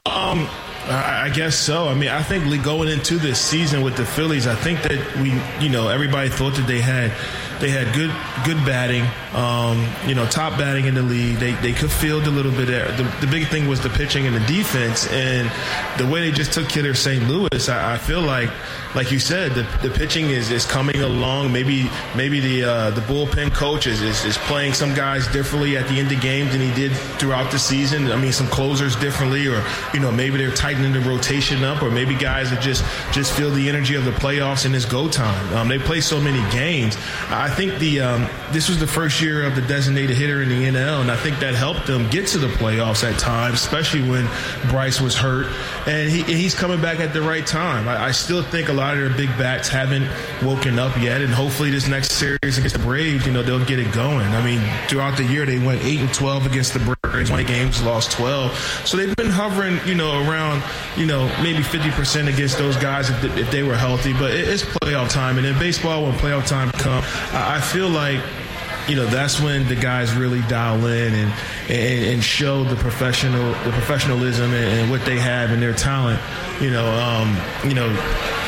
Um, I I guess so. I mean, I think going into this season with the Phillies, I think that we, you know, everybody thought that they had they had good good batting, um, you know, top batting in the league. They they could field a little bit. There. The, the big thing was the pitching and the defense, and the way they just took care of St. Louis. I, I feel like, like you said, the, the pitching is, is coming along. Maybe maybe the uh, the bullpen coach is, is, is playing some guys differently at the end of games than he did throughout the season. I mean, some closers differently, or you know, maybe they're tightening the rotation up, or maybe guys are just just feel the energy of the playoffs and it's go time. Um, they play so many games. Think the um, this was the first year of the designated hitter in the NL, and I think that helped them get to the playoffs at times, especially when Bryce was hurt, and he, he's coming back at the right time. I, I still think a lot of their big bats haven't woken up yet, and hopefully this next series against the Braves, you know, they'll get it going. I mean, throughout the year they went eight and twelve against the Braves, won games, lost twelve, so they've been hovering, you know, around, you know, maybe fifty percent against those guys if, if they were healthy. But it's playoff time, and in baseball, when playoff time comes, I feel like you know that's when the guys really dial in and and, and show the professional the professionalism and, and, what they have and their talent. You know, um, you know,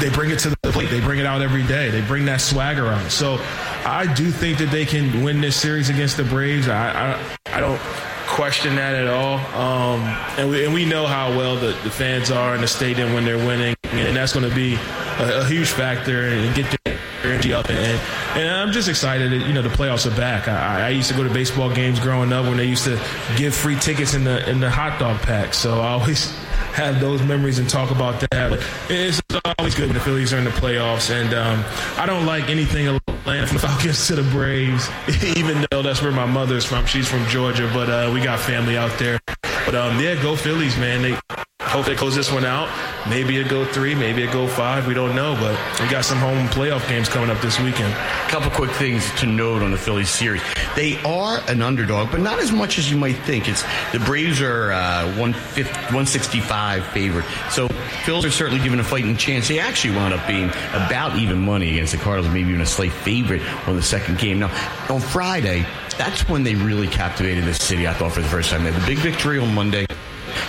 they bring it to the plate. They bring it out every day. They bring that swagger out. So I do think that they can win this series against the Braves. I I, I don't question that at all. Um, and, we, and we know how well the, the fans are in the stadium when they're winning, and that's going to be a, a, huge factor and get their energy up. And, and I'm just excited that you know the playoffs are back. I, I, used to go to baseball games growing up when they used to give free tickets in the in the hot dog pack. So I always have those memories and talk about that. But it's always good when the Phillies are in the playoffs, and um, I don't like anything Atlanta from the Falcons to the Braves, even though that's where my mother's from. She's from Georgia, but uh, we got family out there. But um, yeah, go Phillies, man. They hope they close this one out. Maybe it go three, maybe it go five. We don't know, but we got some home playoff games coming up this weekend. A couple quick things to note on the Phillies series. They are an underdog, but not as much as you might think. It's the Braves are uh, 165 favorite, so Phillies are certainly given a fighting chance. They actually wound up being about even money against the Cardinals, maybe even a slight favorite on the second game. Now on Friday, that's when they really captivated the city. I thought for the first time. They had the big victory on Monday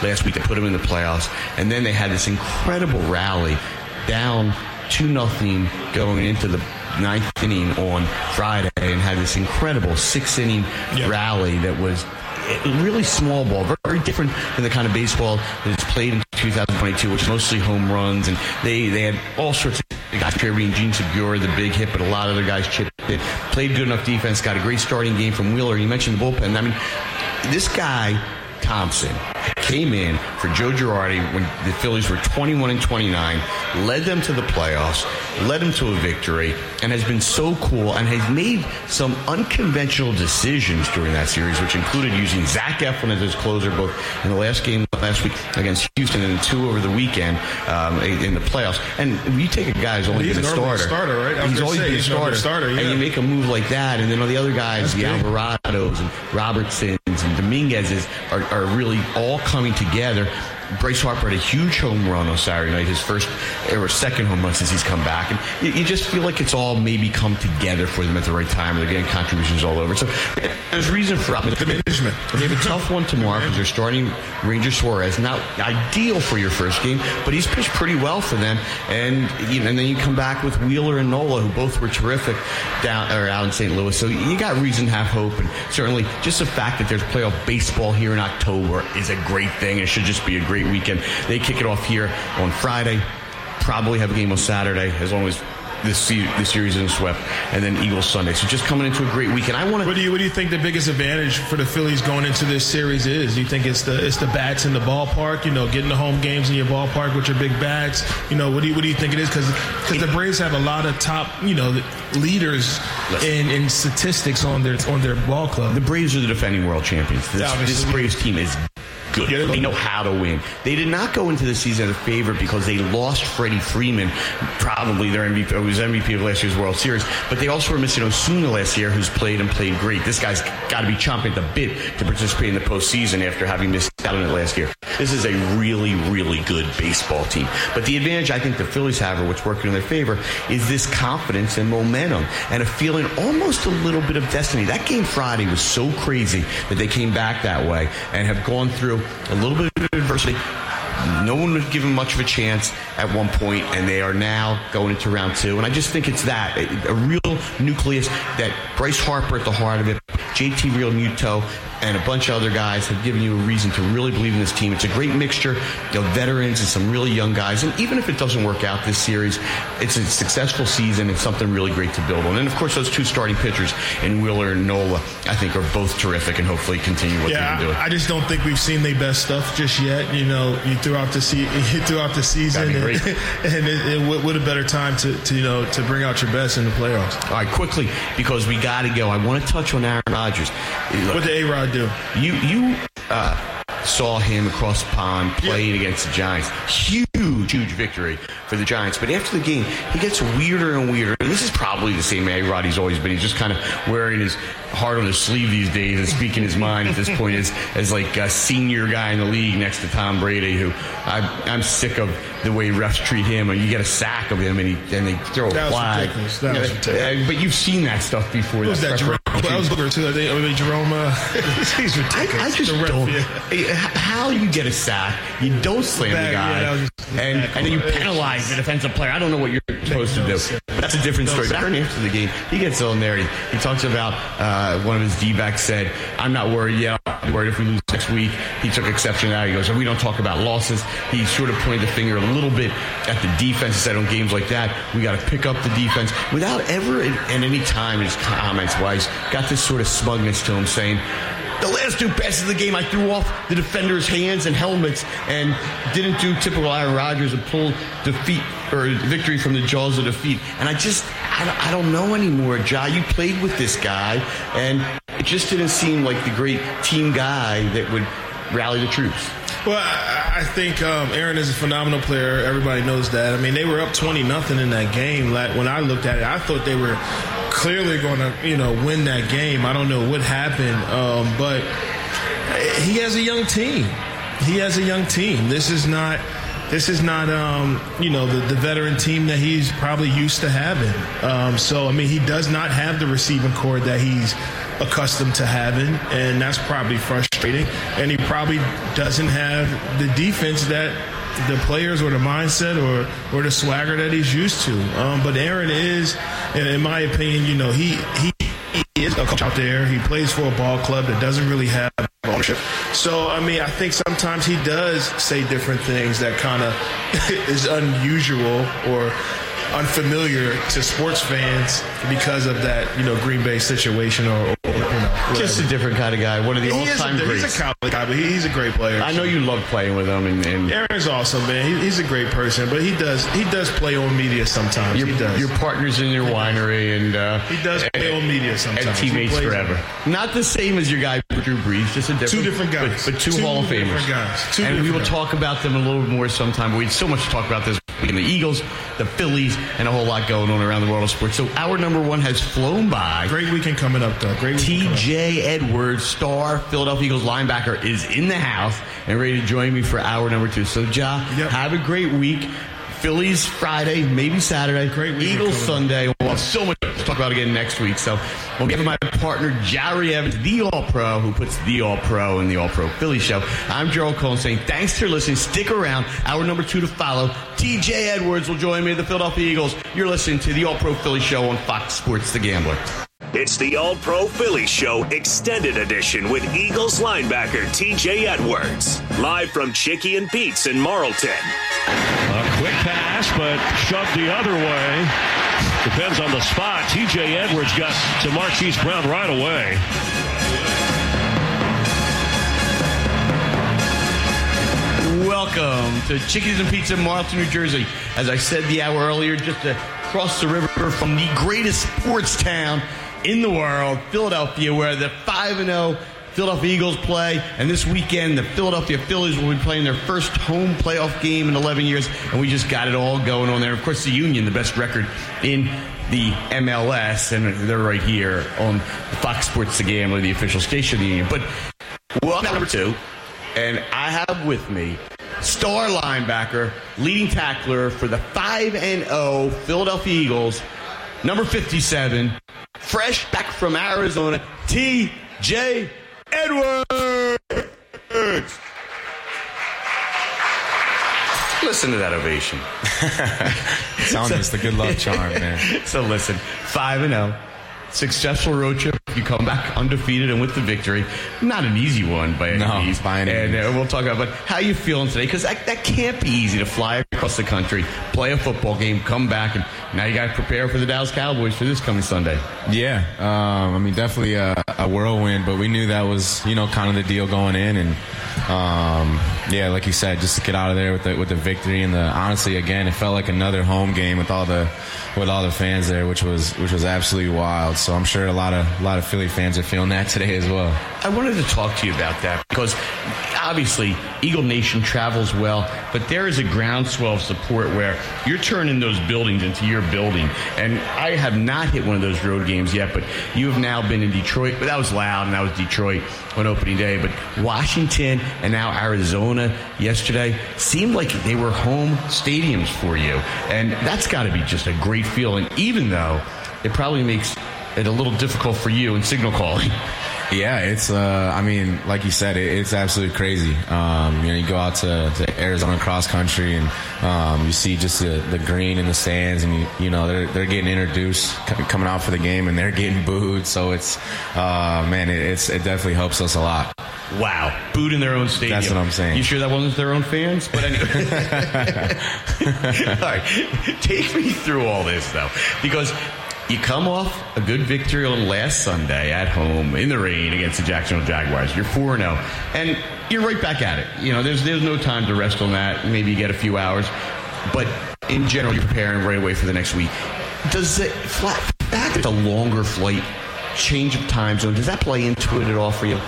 last week. They put them in the playoffs, and then they had this incredible rally down two nothing going into the ninth inning on Friday, and had this incredible six inning yep. rally that was really small ball, very different than the kind of baseball that's played in 2022, which is mostly home runs. And they, they had all sorts of guys, Kirby and Jean Segura, the big hit, but a lot of other guys chipped in. Played good enough defense, got a great starting game from Wheeler. You mentioned the bullpen. I mean, this guy Thompson came in for Joe Girardi when the Phillies were 21 and 29, led them to the playoffs, led them to a victory, and has been so cool and has made some unconventional decisions during that series, which included using Zach Eflin as his closer both in the last game last week against Houston and two over the weekend um, in the playoffs. And you take a guy who's only he's been a starter, starter right? he's always say, been a starter, starter yeah. and you make a move like that, and then all the other guys, That's the. Alvarados and Robertsons and Dominguez's are, are really all coming together Bryce Harper had a huge home run on Saturday night, his first or second home run since he's come back. And you, you, just feel like it's all maybe come together for them at the right time. They're getting contributions all over. So there's reason for optimism. They have a tough one tomorrow because they're starting Ranger Suarez. Not ideal for your first game, but he's pitched pretty well for them. And you know, and then you come back with Wheeler and Nola, who both were terrific down or out in St. Louis. So you got reason to have hope. And certainly just the fact that there's playoff baseball here in October is a great thing. It should just be a great great weekend. They kick it off here on Friday. Probably have a game on Saturday as long as this this series isn't swept, and then Eagles Sunday. So just coming into a great weekend. I want to. What do you What do you think the biggest advantage for the Phillies going into this series is? You think it's the it's the bats in the ballpark? You know, getting the home games in your ballpark with your big bats. You know, what do you What do you think it is? Because because the Braves have a lot of top you know leaders in, in statistics on their on their ball club. The Braves are the defending world champions. This, this Braves team is good. They know how to win. They did not go into the season as a favorite because they lost Freddie Freeman, probably their MVP, who was MVP of last year's World Series. But they also were missing Acuña last year, who's played and played great. This guy's got to be chomping at the bit to participate in the postseason after having missed last year. This is a really, really good baseball team. But the advantage I think the Phillies have, or what's working in their favor, is this confidence and momentum and a feeling almost a little bit of destiny. That game Friday was so crazy that they came back that way and have gone through a little bit of adversity no one would give him much of a chance at one point, and they are now going into round two. And I just think it's that a, real nucleus that Bryce Harper at the heart of it, JT Realmuto, and a bunch of other guys have given you a reason to really believe in this team. It's a great mixture of veterans and some really young guys. And even if it doesn't work out this series, it's a successful season and something really great to build on. And of course, those two starting pitchers in Wheeler and Nola, I think, are both terrific and hopefully continue what yeah, they're doing. I just don't think we've seen their best stuff just yet. You know, you throughout the se- throughout the season, and, and it, it, what a better time to, to you know to bring out your best in the playoffs. All right, quickly because we got to go. I want to touch on Aaron Rodgers. What did A Rod do? You you uh, saw him across the pond playing yeah. against the Giants. Huge, huge victory for the Giants. But after the game, he gets weirder and weirder. And this is probably the same A Rod he's always been. He's just kind of wearing his heart on his sleeve these days and speaking his mind at this point as, as like a senior guy in the league next to Tom Brady, who I, I'm sick of the way refs treat him. Or you get a sack of him and, he, and they throw a that flag. That was ridiculous. But you've seen that stuff before. Was that? That was Booker too. I think. I mean, Jerome. Uh, he's ridiculous. I, I just ref, don't. Yeah. How you get a sack? You don't slam Bad, the guy, yeah, and and then you penalize the defensive player. I don't know what you're supposed to do. But that's a different story. But after the game, he gets on there. He, he talks about uh, one of his D backs said, "I'm not worried yet. I'm worried if we lose next week." He took exception to that. He goes, "We don't talk about losses." He sort of pointed the finger a little bit at the defense and said, "On games like that, we got to pick up the defense." Without ever at any time in his comments, wise, got this sort of smugness to him, saying. The last two passes of the game, I threw off the defenders' hands and helmets and didn't do typical Aaron Rodgers and pull defeat or victory from the jaws of defeat. And I just, I don't, know anymore, Ja. You played with this guy, and it just didn't seem like the great team guy that would rally the troops. Well, I think um, Aaron is a phenomenal player. Everybody knows that. I mean, they were up twenty nothing in that game. Like when I looked at it, I thought they were clearly going to, you know, win that game. I don't know what happened, um, but he has a young team. He has a young team. This is not. This is not, um, you know, the, the, veteran team that he's probably used to having. Um, so, I mean, he does not have the receiving core that he's accustomed to having, and that's probably frustrating. And he probably doesn't have the defense that the players or the mindset or or the swagger that he's used to. Um, but Aaron is, in my opinion, you know, he he. He is a coach out there. He plays for a ball club that doesn't really have ownership. So, I mean, I think sometimes he does say different things that kind of is unusual or unfamiliar to sports fans because of that, you know, Green Bay situation or, just a different kind of guy. One of the all-time greats. He's a college guy, but he, he's a great player. I know you love playing with him, and, and Aaron's awesome, man. He, he's a great person, but he does he does play on media sometimes. Your, he does. Your partners in your winery, and uh, he does play on media sometimes. And teammates forever. Not the same as your guy Drew Brees, just a different two different guys, but, but two, two, Hall of Famers. Guys. Two and we will guys. talk about them a little more sometime. But we had so much to talk about this week. The Eagles, the Phillies, and a whole lot going on around the world of sports. So our number one has flown by. Great weekend coming up, though. Great T.J. Edwards, star Philadelphia Eagles linebacker, is in the house and ready to join me for hour number two. So, Ja, yep. have a great week. Phillies Friday, maybe Saturday. Great week. Eagles Sunday. We'll have so much to talk about again next week. So, on behalf of my partner, Jahri Evans, the All Pro, who puts the All Pro in the All Pro Philly show, I'm Jerrold Colton saying thanks for listening. Stick around. Hour number two to follow. TJ Edwards will join me, at the Philadelphia Eagles. You're listening to the All Pro Philly show on Fox Sports The Gambler. It's the All Pro Philly Show Extended Edition with Eagles linebacker TJ Edwards. Live from Chicky and Pete's in Marlton. A quick pass, but shoved the other way. Depends on the spot. TJ Edwards got to Marquise Brown right away. Welcome to Chickie's and Pete's, in Marlton, New Jersey. As I said the hour earlier, just across the river from the greatest sports town in the world, Philadelphia, where the 5 0 Philadelphia Eagles play. And this weekend, the Philadelphia Phillies will be playing their first home playoff game in 11 years. And we just got it all going on there. Of course, the Union, the best record in the MLS, and they're right here on Fox Sports The Gambler, the official station of the Union. But welcome number two. And I have with me star linebacker, leading tackler for the 5 0 Philadelphia Eagles, number 57, fresh back from Arizona, TJ Edwards. Listen to that ovation. Telling you it's the good luck charm, man. So listen, five and zero, successful road trip. You come back undefeated and with the victory. Not an easy one by any No, means. by any and means. uh, we'll talk about. How you feeling today? Because that, that can't be easy to fly across the country, play a football game, come back, and now you got to prepare for the Dallas Cowboys for this coming Sunday. Yeah, um, I mean, definitely a, a whirlwind, but we knew that was, you know, kind of the deal going in, and um, yeah, like you said, just to get out of there with the with the victory and the honestly, again, it felt like another home game with all the with all the fans there, which was which was absolutely wild. So I'm sure a lot of a lot of Philly fans are feeling that today as well. I wanted to talk to you about that because obviously Eagle Nation travels well, but there is a groundswell of support where you're turning those buildings into your building. And I have not hit one of those road games yet, but you have now been in Detroit. But that was loud, and that was Detroit on opening day. But Washington and now Arizona yesterday seemed like they were home stadiums for you. And that's got to be just a great feeling, even though it probably makes it a little difficult for you in signal calling. Yeah, it's. Uh, I mean, like you said, it, it's absolutely crazy. Um, you know, you go out to, to Arizona cross country, and um, you see just the, the green in the stands, and you, you know they're they're getting introduced c- coming out for the game, and they're getting booed. So it's, uh, man, it, it's it definitely helps us a lot. Wow, booed in their own stadium. That's what I'm saying. You sure that wasn't their own fans? But anyway, all right, take me through all this though, because you come off a good victory on last Sunday at home in the rain against the Jacksonville Jaguars. You're four zero, oh, and you're right back at it. You know, there's there's no time to rest on that. Maybe you get a few hours, but in general, you're preparing right away for the next week. Does the flat it's a longer flight, change of time zone, does that play into it at all for you?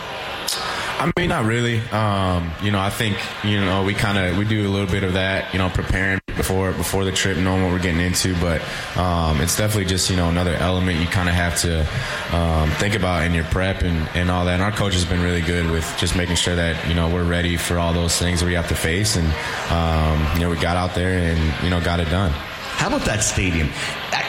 I mean, not really. Um, you know, I think you know we kind of we do a little bit of that. You know, preparing before before the trip, knowing what we're getting into. But um, it's definitely just you know another element you kind of have to um, think about in your prep and, and all that. And our coach has been really good with just making sure that you know we're ready for all those things we have to face. And um, you know, we got out there and you know got it done. How about that stadium?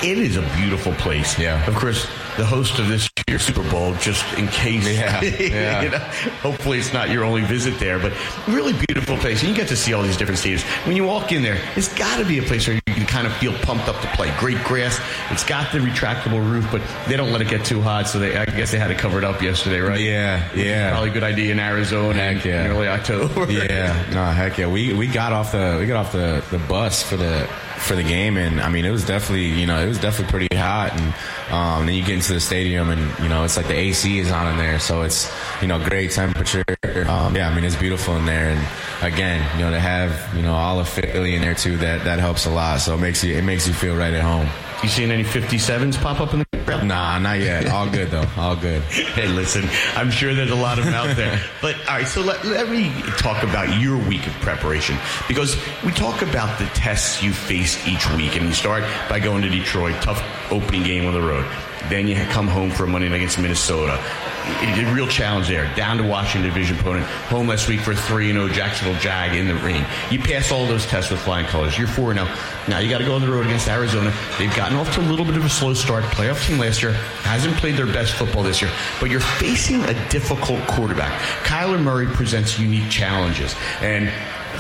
It is a beautiful place. Yeah. Of course, the host of this year's Super Bowl, just in case. Yeah, yeah. you know, hopefully, it's not your only visit there, but really beautiful place. And you get to see all these different stadiums. When you walk in there, it's got to be a place where you can kind of feel pumped up to play. Great grass. It's got the retractable roof, but they don't let it get too hot, so they, I guess they had to cover it up yesterday, right? Yeah, yeah. Probably a good idea in Arizona Heck yeah. in early October. yeah, no, heck yeah. We we got off the we got off the, the bus for the for the game, and I mean it was definitely you know it was definitely pretty hot, and um, then you get into the stadium, and you know it's like the AC is on in there, so it's you know great temperature. Um, yeah, I mean it's beautiful in there, and again you know to have you know all of Philly in there too, that that helps a lot. So it makes you it makes you feel right at home. You seen any 57s pop up in the crowd? Nah, not yet. All good though. All good. Hey, listen, I'm sure there's a lot of them out there. But all right, so let, let me talk about your week of preparation because we talk about the tests you face each week, and you start by going to Detroit, tough opening game on the road. Then you come home for a Monday night against Minnesota. A real challenge there. Down to Washington division opponent. Home last week for 3 and 0 Jacksonville Jag in the rain. You pass all those tests with flying colors. You're 4 0. Now you got to go on the road against Arizona. They've gotten off to a little bit of a slow start. Playoff team last year. Hasn't played their best football this year. But you're facing a difficult quarterback. Kyler Murray presents unique challenges. And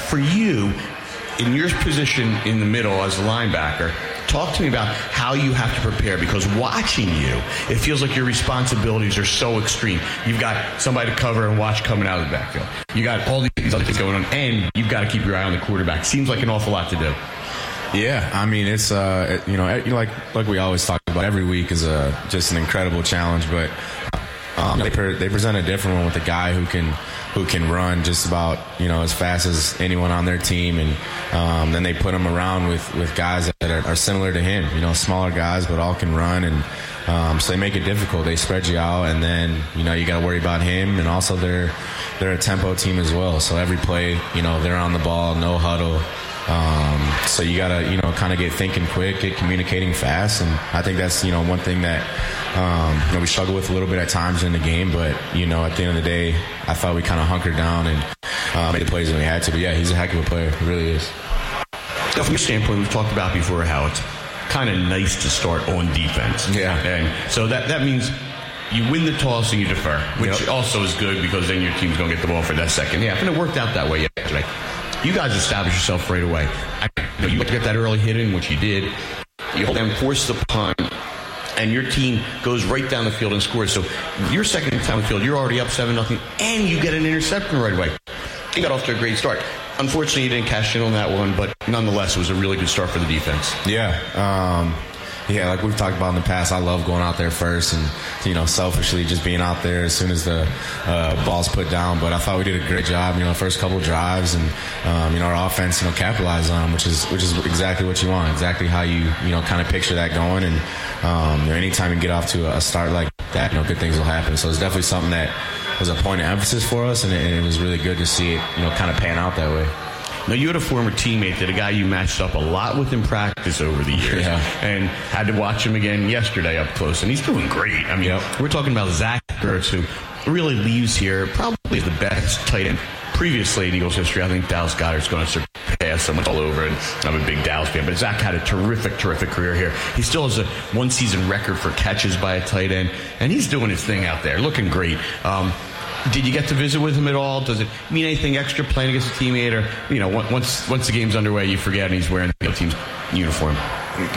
for you, in your position in the middle as a linebacker, talk to me about how you have to prepare because watching you, it feels like your responsibilities are so extreme. You've got somebody to cover and watch coming out of the backfield. You got all these other things going on, and you've got to keep your eye on the quarterback. Seems like an awful lot to do. Yeah, I mean it's uh you know like like we always talk about every week is a just an incredible challenge, but um, they pre- they present a different one with a guy who can who can run just about you know as fast as anyone on their team, and um, then they put him around with with guys that are, are similar to him, you know, smaller guys but all can run and. Um, so they make it difficult. They spread you out, and then you know you got to worry about him, and also they're they're a tempo team as well. So every play, you know, they're on the ball, no huddle. Um, so you gotta, you know, kind of get thinking quick, get communicating fast, and I think that's, you know, one thing that um, you know we struggle with a little bit at times in the game. But you know, at the end of the day, I thought we kind of hunkered down and uh, made the plays that we had to. But yeah, he's a heck of a player, he really is. Now, from your standpoint, we've talked about before how it's kind of nice to start on defense. Yeah. And so that, that means you win the toss and you defer, which Yep. also is good because then your team's going to get the ball for that second half. And it worked out that way yesterday. You guys establish yourself right away. I, you, you get that early hit in, which you did. You then force the punt and your team goes right down the field and scores. So your second time on the field, you're already up seven nothing, and you get an interception right away. You got off to a great start. Unfortunately, you didn't cash in on that one, but nonetheless, it was a really good start for the defense. Yeah. Um, yeah, like we've talked about in the past, I love going out there first and, you know, selfishly just being out there as soon as the uh, ball's put down. But I thought we did a great job, you know, first couple drives and, um, you know, our offense, you know, capitalized on them, which is, which is exactly what you want, exactly how you, you know, kind of picture that going. And, um, you know, anytime you get off to a start like that, you know, good things will happen. So it's definitely something that was a point of emphasis for us, and it, and it was really good to see it, you know, kind of pan out that way. Now, you had a former teammate that a guy you matched up a lot with in practice over the years, Yeah. and had to watch him again yesterday up close, and he's doing great. I mean, we're talking about Zach Ertz, who really leaves here probably the best tight end previously in Eagles history. I think Dallas Goedert's going to surpass someone all over, and I'm a big Dallas fan. But Zach had a terrific, terrific career here. He still has a one season record for catches by a tight end, and he's doing his thing out there, looking great. Um, did you get to visit with him at all? Does it mean anything extra playing against a teammate, or you know, once once the game's underway, you forget and he's wearing the team's uniform?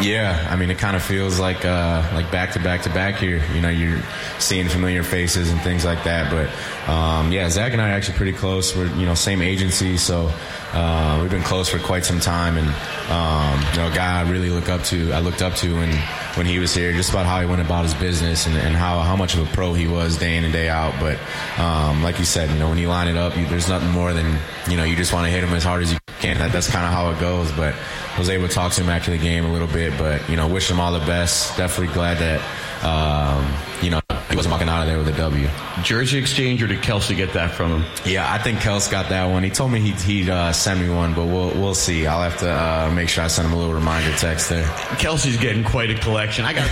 Yeah, I mean, it kind of feels like uh, like back to back to back here. You know, you're seeing familiar faces and things like that. But um, yeah, Zach and I are actually pretty close. We're you know same agency, so uh, we've been close for quite some time. And um, you know, a guy I really look up to, I looked up to when when he was here, just about how he went about his business and, and how how much of a pro he was day in and day out. But um, like you said, you know, when you line it up, you, there's nothing more than you know you just want to hit him as hard as you can. That, that's kind of how it goes. But I was able to talk to him after the game a little bit. But you know, wish him all the best. Definitely glad that um, you know he wasn't walking out of there with a W. Jersey exchange, or did Kelce get that from him? Yeah, I think Kels got that one. He told me he'd, he'd uh, send me one, but we'll we'll see. I'll have to uh, make sure I send him a little reminder text there. Kelce's getting quite a collection. I got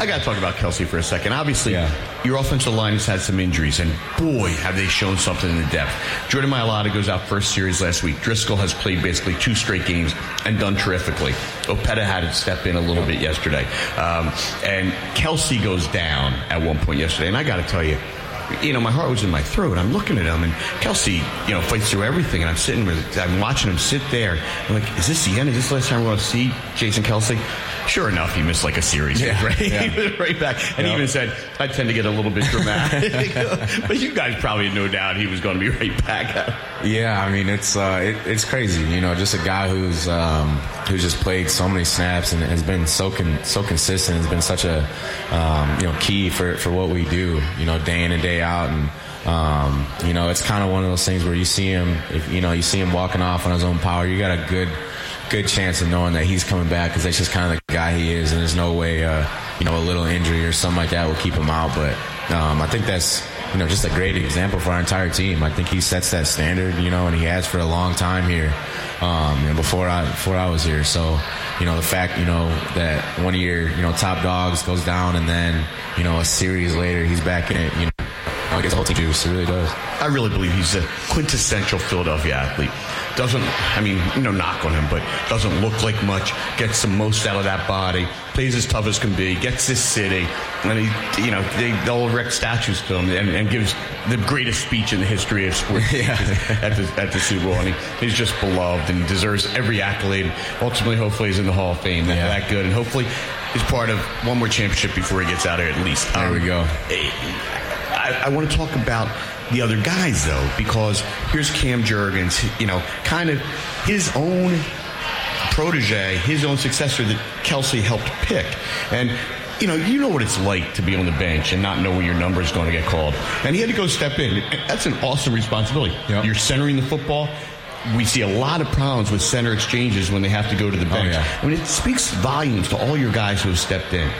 I got to talk about Kelsey for a second. Obviously, your offensive line has had some injuries, and boy, have they shown something in the depth. Jordan Mailata goes out first series last week. Driscoll has played basically two straight games and done terrifically. Opeta had to step in a little bit yesterday, um, and Kelce goes down at one point yesterday. And I got to tell you. You know, my heart was in my throat. I'm looking at him, and Kelce, you know, fights through everything. And I'm sitting with, I'm watching him sit there. I'm like, is this the end? Is this the last time we're going to see Jason Kelce? Sure enough, he missed like a series, Yeah, right? yeah. He was right back, and he even said, "I tend to get a little bit dramatic," but you guys probably had no doubt he was going to be right back. Yeah, I mean it's uh, it, it's crazy. You know, just a guy who's um, who's just played so many snaps and has been so con- so consistent. Has been such a um, you know key for for what we do. You know, day in and day out, and um, you know it's kind of one of those things where you see him. If you know you see him walking off on his own power, you got a good good chance of knowing that he's coming back because that's just kind of the guy he is, and there's no way uh, you know a little injury or something like that will keep him out. But um, I think that's you know just a great example for our entire team. I think he sets that standard, you know, and he has for a long time here. Um, know, before I before I was here, so you know the fact you know that one of your you know top dogs goes down and then you know a series later he's back in it. You know, gets the whole juice. It really does. I really believe he's a quintessential Philadelphia athlete. Doesn't, I mean, no knock on him, but doesn't look like much. Gets the most out of that body. Plays as tough as can be. Gets this city, and he, you know, they, they'll erect statues to him, and, and gives the greatest speech in the history of sports at the at the Super Bowl. And he, he's just beloved, and he deserves every accolade. Ultimately, hopefully, he's in the Hall of Fame. That, that good, and hopefully, he's part of one more championship before he gets out of here at least. There we um, go. Eh, I, I want to talk about the other guys though, because here's Cam Jurgens, you know, kind of his own protege, his own successor that Kelce helped pick. And you know, you know what it's like to be on the bench and not know when your number is going to get called. And he had to go step in. That's an awesome responsibility. You're centering the football. We see a lot of problems with center exchanges when they have to go to the oh, bench. yeah. I mean, it speaks volumes to all your guys who have stepped in.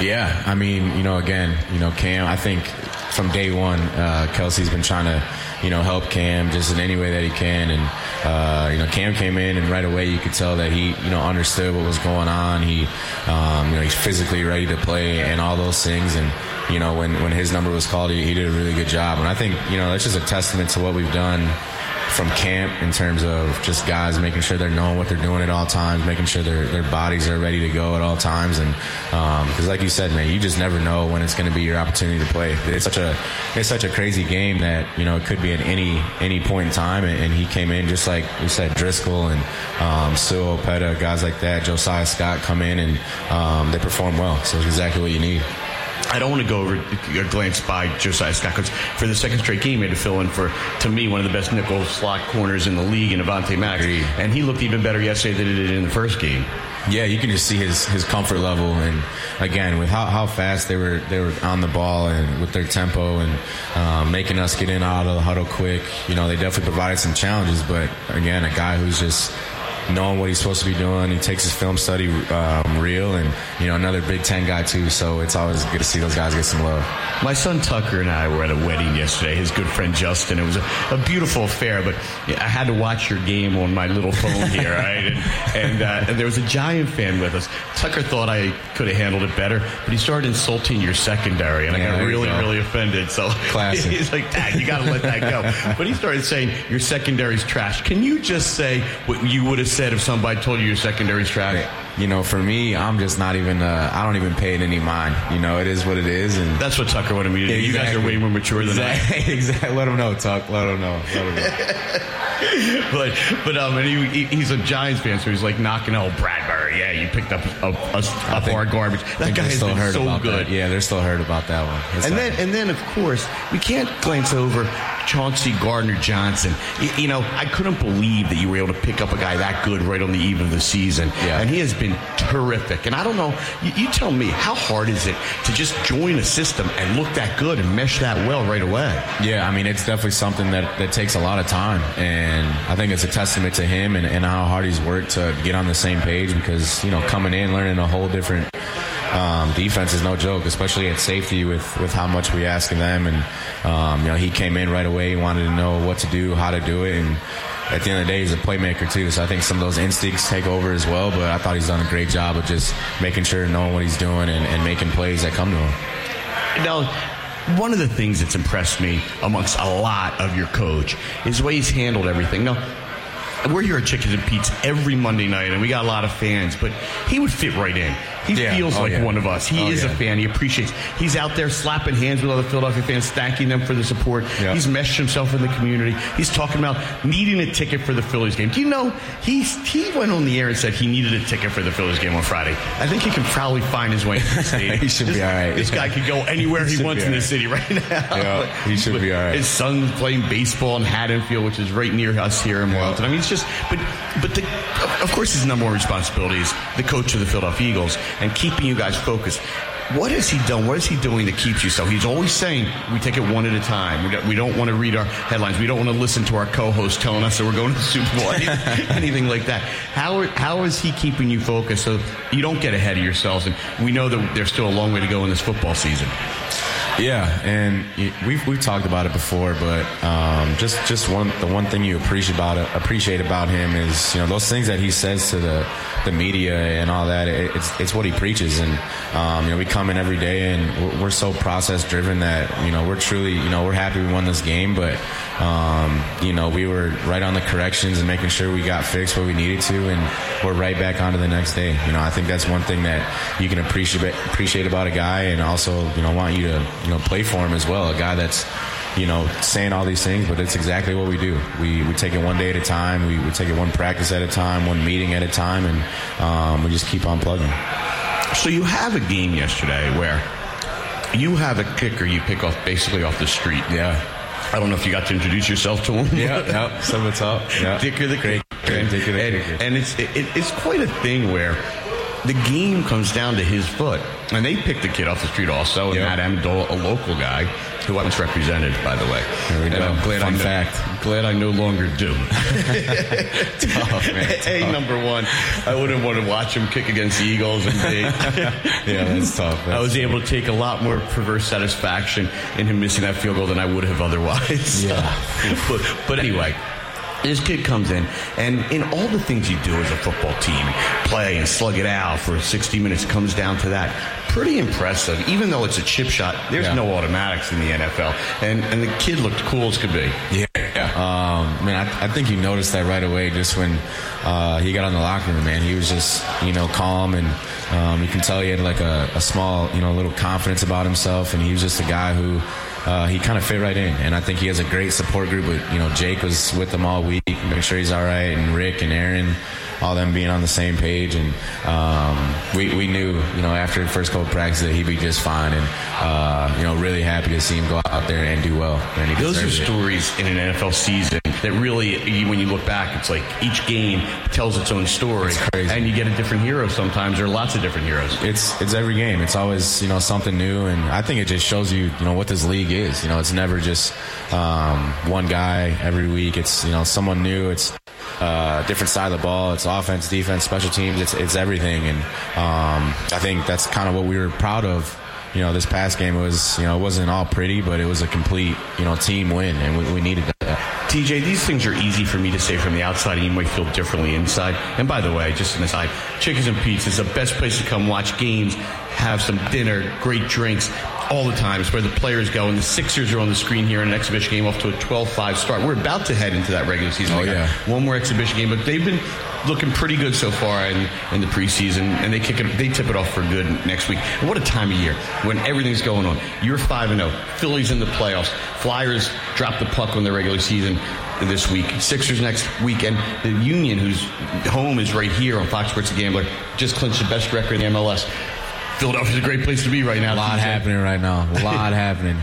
Yeah, I mean, you know, again, you know, Cam. I think from day one, uh, Kelce's been trying to, you know, help Cam just in any way that he can, and uh, you know, Cam came in and right away you could tell that he, you know, understood what was going on. He, um, you know, he's physically ready to play and all those things, and you know, when when his number was called, he, he did a really good job, and I think you know that's just a testament to what we've done from camp in terms of just guys making sure they're knowing what they're doing at all times, making sure their their bodies are ready to go at all times, and because um, like you said, man, you just never know when it's going to be your opportunity to play. It's such a it's such a crazy game that you know it could be at any any point in time, and, and he came in just like we said, Driscoll and um, Sua Opeta, guys like that, Josiah Scott come in and um, they perform well. So it's exactly what you need. I don't want to go over a glance by Josiah Scott because for the second straight game, he had to fill in for, to me, one of the best nickel slot corners in the league in Avonte Maddox. Agreed. And he looked even better yesterday than he did in the first game. Yeah, you can just see his, his comfort level, and again with how, how fast they were they were on the ball and with their tempo and um, making us get in out of the huddle quick. You know, they definitely provided some challenges, but again, a guy who's just knowing what he's supposed to be doing. He takes his film study um, real, and you know another Big Ten guy too. So it's always good to see those guys get some love. My son Tucker and I were at a wedding yesterday. His good friend Justin. It was a, a beautiful affair, but I had to watch your game on my little phone here, right? And, and, uh, and there was a Giant fan with us. Tucker thought I could have handled it better, but he started insulting your secondary, and Yeah, I got really, go. really offended. So Classic. he's like, Dad, you got to let that go. But he started saying your secondary's trash. Can you just say what you would have said if somebody told you your secondary's trash? You know, for me, I'm just not even. Uh, I don't even pay it any mind. You know, it is what it is, and That's what Tucker wanted me to do. You guys are way more mature than I. exactly, exactly. Let him know, Tuck. Let him know. Let him know. but but um, and he, he- he's a Giants fan, so he's like knocking out Bradberry. Yeah, you picked up up, us, up think- our garbage. That guy still hurt so about good. That. Yeah, they're still hurt about that one. It's And then, and then, of course, we can't glance over Chauncey Gardner Johnson. You, you know, I couldn't believe that you were able to pick up a guy that good right on the eve of the season. Yeah. And he has been terrific. And I don't know, you, you tell me, how hard is it to just join a system and look that good and mesh that well right away? Yeah, I mean, it's definitely something that, that takes a lot of time. And I think it's a testament to him and, and how hard he's worked to get on the same page because, you know, coming in, learning a whole different um, defense is no joke, especially at safety with, with how much we ask of them. And, um, you know, he came in right away, he wanted to know what to do, how to do it. And at the end of the day, he's a playmaker too. So I think some of those instincts take over as well. But I thought he's done a great job of just making sure, knowing what he's doing and, and making plays that come to him. Now, one of the things that's impressed me amongst a lot of your coach is the way he's handled everything. Now, we're here at Chickie's and Pete's every Monday night, and we got a lot of fans, but he would fit right in. He Yeah. feels Oh, like yeah. one of us. He Oh, is a fan. He appreciates. He's out there slapping hands with other Philadelphia fans, thanking them for the support. Yeah. He's meshed himself in the community. He's talking about needing a ticket for the Phillies game. Do you know he's he went on the air and said he needed a ticket for the Phillies game on Friday? I think he can probably find his way into the stadium. He should be This- all right. This guy could go anywhere He he, wants in all the city right now. Yeah, he should be all right. His son's playing baseball in Haddonfield, which is right near us here in Marlton. I mean, it's just, but, but the, of course, his number one responsibility is the coach of the Philadelphia Eagles and keeping you guys focused. What has he done? What is he doing to keep you so? He's always saying we take it one at a time. We don't, want to read our headlines. We don't want to listen to our co-host telling us that we're going to the Super Bowl, anything like that. How how is he keeping you focused so you don't get ahead of yourselves? And we know that there's still a long way to go in this football season. Yeah, and we've we've talked about it before, but um, just just one the one thing you appreciate about it, appreciate about him is you know those things that he says to the the media and all that. It, it's it's what he preaches, and um, you know we come in every day and we're, we're so process driven that you know we're truly you know we're happy we won this game, but um, you know we were right on the corrections and making sure we got fixed what we needed to, and we're right back on to the next day. You know I think that's one thing that you can appreciate appreciate about a guy, and also you know want you to you know play for him as well. A guy that's you know saying all these things, but it's exactly what we do. We we take it one day at a time. We, we take it one practice at a time, one meeting at a time, and um, we just keep on plugging. So you have a game yesterday where you have a kicker you pick off basically off the street. Yeah. I don't know if you got to introduce yourself to him. Yeah, yeah. Some of it's up. Yeah. Dicker the Great, the and, and it's it, it's quite a thing where the game comes down to his foot. And they picked the kid off the street also, and Yep. Matt Ammendola, a local guy, who I once represented, by the way. There we And go. I'm glad Fun I no- fact. Glad I no longer do. Tough, man, A, number one, I wouldn't want to watch him kick against the Eagles. And Yeah, that's tough. I was able to take a lot more perverse satisfaction in him missing that field goal than I would have otherwise. Yeah. but, but anyway, this kid comes in, and in all the things you do as a football team, play and slug it out for 60 minutes, comes down to that. Pretty impressive. Even though it's a chip shot, there's Yeah. no automatics in the NFL. And, and the kid looked cool as could be. Yeah, yeah. Um, I I, I, think you noticed that right away just when uh, he got on the locker room, man. He was just, you know, calm and um, you can tell he had like a, a, small, you know, little confidence about himself. And he was just a guy who uh, he kind of fit right in. And I think he has a great support group. With, you know, Jake was with them all week, making sure he's all right, and Rick and Arryn all them being on the same page. And um, we, we knew, you know, after the first couple practices that he'd be just fine. And, uh, you know, really happy to see him go out there and do well. And Those are stories in an NFL season that really, when you look back, it's like each game tells its own story. It's crazy. And you get a different hero sometimes, or lots of different heroes. It's, it's every game. It's always, you know, something new. And I think it just shows you, you know, what this league is. You know, it's never just um, one guy every week. It's, you know, someone new. It's uh, different side of the ball. It's offense, defense, special teams. It's it's everything, and um, I think that's kind of what we were proud of. You know, this past game was you know it wasn't all pretty, but it was a complete you know team win, and we, we needed that. TJ, these things are easy for me to say from the outside, and you might feel differently inside. And by the way, just an aside, Chickie's and Pete's is the best place to come watch games, have some dinner, great drinks all the time. It's where the players go. And the Sixers are on the screen here in an exhibition game off to a 12-5 start. We're about to head into that regular season. Oh, yeah. One more exhibition game, but they've been looking pretty good so far in, in the preseason, and they kick it, they tip it off for good next week. And what a time of year when everything's going on. You're five and oh. zero. Phillies in the playoffs. Flyers drop the puck on the regular season this week. Sixers next weekend. The Union, whose home is right here on Fox Sports The Gambler, just clinched the best record in the MLS. Philadelphia's a great place to be right now. A lot happening right now. A lot happening.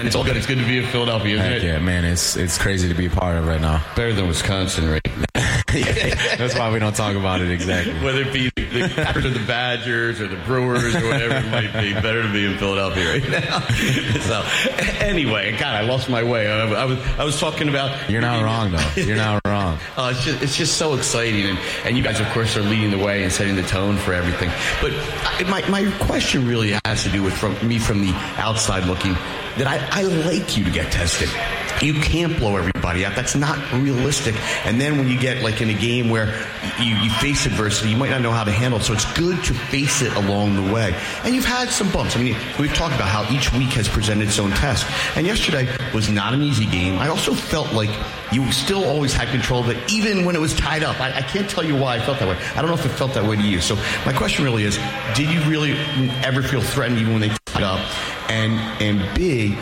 And it's all good. It's good to be in Philadelphia, isn't Heck it? Yeah, man. It's it's crazy to be a part of right now. Better than Wisconsin, right? That's why we don't talk about it exactly. Whether it be the Packers or the Badgers or the Brewers or whatever it might be, better to be in Philadelphia right now. so, anyway, God, I lost my way. I, I was I was talking about. You're not wrong though. You're not wrong. Oh, it's just it's just so exciting, and and you guys, of course, are leading the way and setting the tone for everything. But my my question really has to do with from me from the outside looking that I, I like you to get tested. You can't blow everybody out. That's not realistic. And then when you get like in a game where you, you face adversity, you might not know how to handle it. So it's good to face it along the way. And you've had some bumps. I mean, we've talked about how each week has presented its own test. And yesterday was not an easy game. I also felt like you still always had control of it, even when it was tied up. I, I can't tell you why I felt that way. I don't know if it felt that way to you. So my question really is, did you really ever feel threatened even when they tied up? And and B,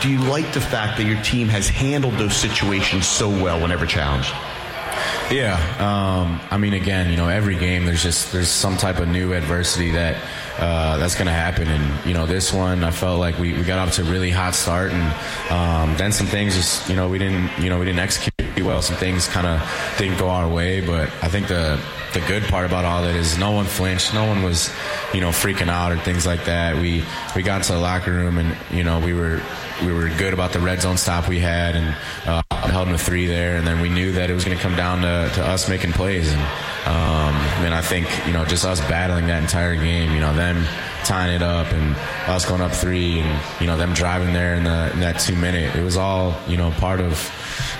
do you like the fact that your team has handled those situations so well whenever challenged? Yeah, um, I mean, again, you know, every game there's just there's some type of new adversity that uh, that's going to happen, and you know, this one I felt like we, we got off to a really hot start, and um, then some things just you know we didn't you know we didn't execute well. Some things kind of didn't go our way, but I think the the good part about all that is no one flinched, no one was you know freaking out or things like that. We we got into the locker room and you know we were we were good about the red zone stop we had and uh, held them to three there. And then we knew that it was going to come down to, to us making plays. And um, I think you know just us battling that entire game. You know them tying it up and us going up three and you know them driving there in, the, in that two minute. It was all you know part of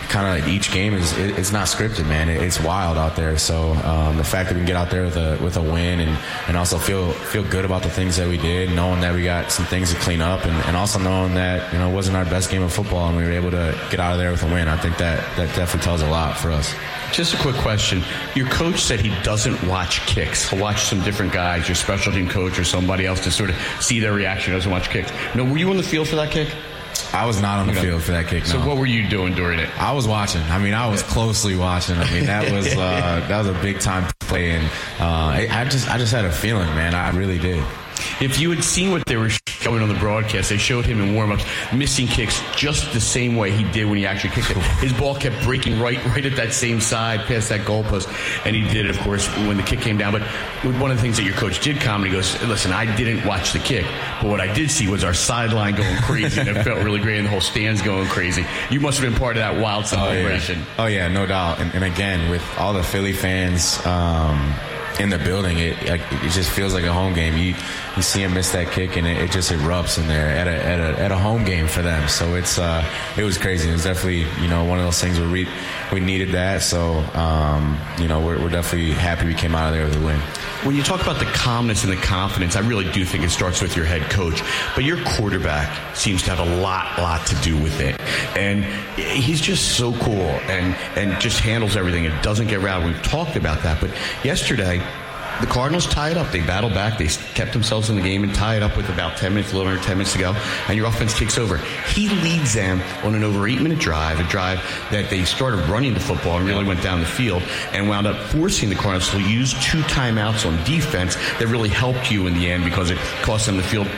kind of each game is it, it's not scripted, man. It, it's wild out there. So um, the fact that we can get out there with a with a win and, and also feel feel good about the things that we did, knowing that we got some things to clean up, and, and also knowing that you know it wasn't our best game of football and we were able to get out of there with a win. I think that that definitely tells a lot for us. Just a quick question. Your coach said he doesn't watch kicks. He'll watch some different guys, your special team coach or somebody else to sort of see their reaction. He doesn't watch kicks. No, were you on the field for that kick? I was not on the Okay. field for that kick. So what were you doing during it? I was watching. I mean, I was closely watching. I mean, that was uh, that was a big time play, and uh, I, I just I just had a feeling, man. I really did. If you had seen what they were showing on the broadcast, they showed him in warm-ups missing kicks just the same way he did when he actually kicked it. His ball kept breaking right, right at that same side, past that goalpost, and he did it, of course, when the kick came down. But one of the things that your coach did comment, he goes, "Listen, I didn't watch the kick, but what I did see was our sideline going crazy, and it felt really great, and the whole stands going crazy. You must have been part of that wild celebration." Oh yeah, no doubt. And, and again, with all the Philly fans um, in the building, it it just feels like a home game. You you see him miss that kick, and it, it just erupts in there at a, at a at a home game for them. So it's uh, it was crazy. It was definitely you know one of those things where we we needed that. So um, you know we're, we're definitely happy we came out of there with a win. When you talk about the calmness and the confidence, I really do think it starts with your head coach. But your quarterback seems to have a lot, lot to do with it. And he's just so cool and, and just handles everything. It doesn't get around. We've talked about that. But yesterday, the Cardinals tied up. They battled back. They kept themselves in the game and tied up with about 10 minutes, a little under 10 minutes to go. And your offense takes over. He leads them on an over eight minute drive, a drive that they started running the football and really went down the field and wound up forcing the Cardinals to use two timeouts on defense that really helped you in the end because it cost them the field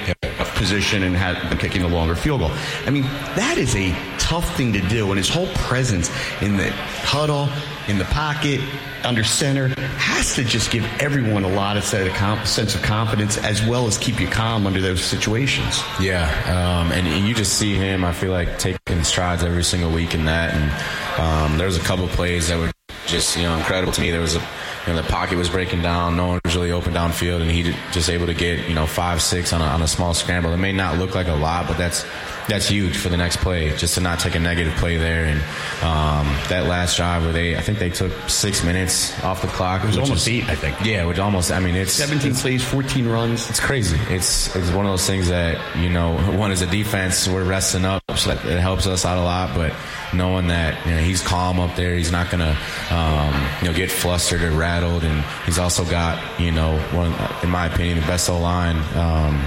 position and had them kicking a longer field goal. I mean, that is a tough thing to do. And his whole presence in the huddle, in the pocket, under center has to just give everyone a lot of sense of confidence as well as keep you calm under those situations. Yeah, um, and, you just see him. I feel like taking strides every single week in that. And um, there was a couple plays that were just you know incredible to me. There was a you know, the pocket was breaking down. No one was really open downfield, and he just able to get you know five, six on a, on a small scramble. It may not look like a lot, but that's that's huge for the next play, just to not take a negative play there. And um, that last drive where they, I think they took six minutes off the clock. It was almost eight, I think. Yeah, which almost, I mean, it's 17 it's, plays, 14 runs. It's crazy. It's it's one of those things that you know, one is a defense, we're resting up, so that it helps us out a lot, but knowing that you know, he's calm up there, he's not gonna um, you know get flustered or rattled, and he's also got you know one, in my opinion, the best O line. Um,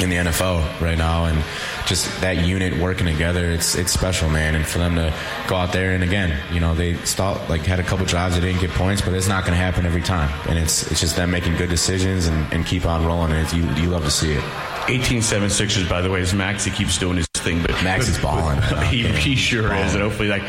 in the NFL right now, and just that unit working together, it's it's special, man. And for them to go out there and again, you know, they stopped like had a couple drives they didn't get points, but it's not going to happen every time. And it's it's just them making good decisions and, and keep on rolling. And you you love to see it. 18-7 Sixers, by the way, is Max. He keeps doing his thing, but Max is balling. he, he sure balling. is, and hopefully, like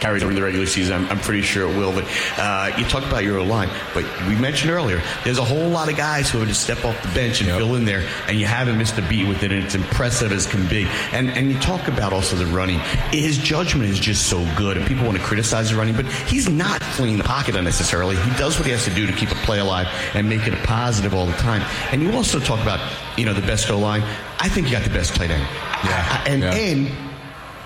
carries over in the regular season. I'm, I'm pretty sure it will. But uh, you talk about your line, but we mentioned earlier, there's a whole lot of guys who have just step off the bench and yep. fill in there, and you haven't missed a beat with it, and it's impressive as can be. And and you talk about also the running. His judgment is just so good, and people want to criticize the running, but he's not fleeing the pocket unnecessarily. He does what he has to do to keep a play alive and make it a positive all the time. And you also talk about you know the best O line. I think you got the best tight end. Yeah. And yeah. and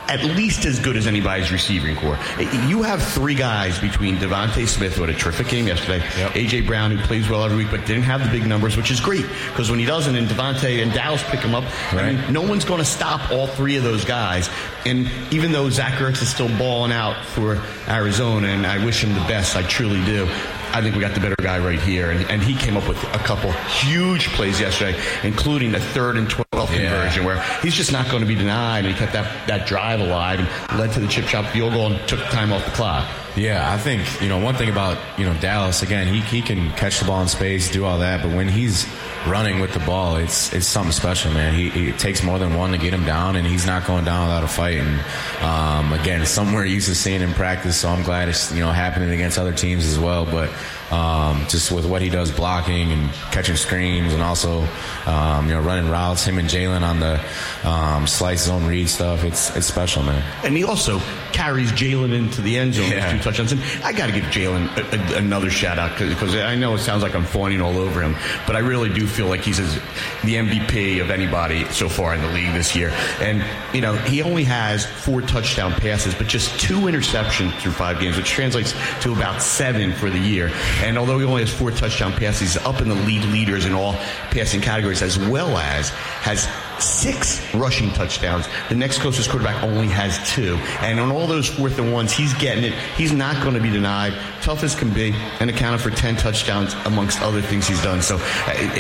at least as good as anybody's receiving corps. You have three guys between DeVonta Smith, who had a terrific game yesterday, yep. AJ Brown, who plays well every week, but didn't have the big numbers, which is great because when he doesn't, and DeVonta and Dallas pick him up, right. I mean, no one's going to stop all three of those guys. And even though Zach Ertz is still balling out for Arizona, and I wish him the best, I truly do. I think we got the better guy right here. And, and he came up with a couple huge plays yesterday, including the third and 12 yeah. conversion where he's just not going to be denied. And he kept that, that drive alive and led to the chip shot field goal and took time off the clock. Yeah, I think, you know, one thing about, you know, Dallas, again, he, he can catch the ball in space, do all that, but when he's running with the ball, it's it's something special, man. He, he it takes more than one to get him down, and he's not going down without a fight. And um, again, somewhere used to seeing in practice, so I'm glad it's, you know, happening against other teams as well. But um, just with what he does blocking and catching screens and also um, you know running routes. Him and Jalen on the um, slice zone read stuff. It's it's special, man. And he also carries Jalen into the end zone yeah. with two touchdowns. And I got to give Jalen another shout out because I know it sounds like I'm fawning all over him, but I really do feel like he's the MVP of anybody so far in the league this year. And you know he only has four touchdown passes, but just two interceptions through five games, which translates to about seven for the year. And although he only has four touchdown passes, he's up in the lead leaders in all passing categories, as well as has six rushing touchdowns. The next closest quarterback only has two. And on all those fourth and ones, he's getting it. He's not going to be denied. Tough as can be, and accounted for 10 touchdowns amongst other things he's done. So uh,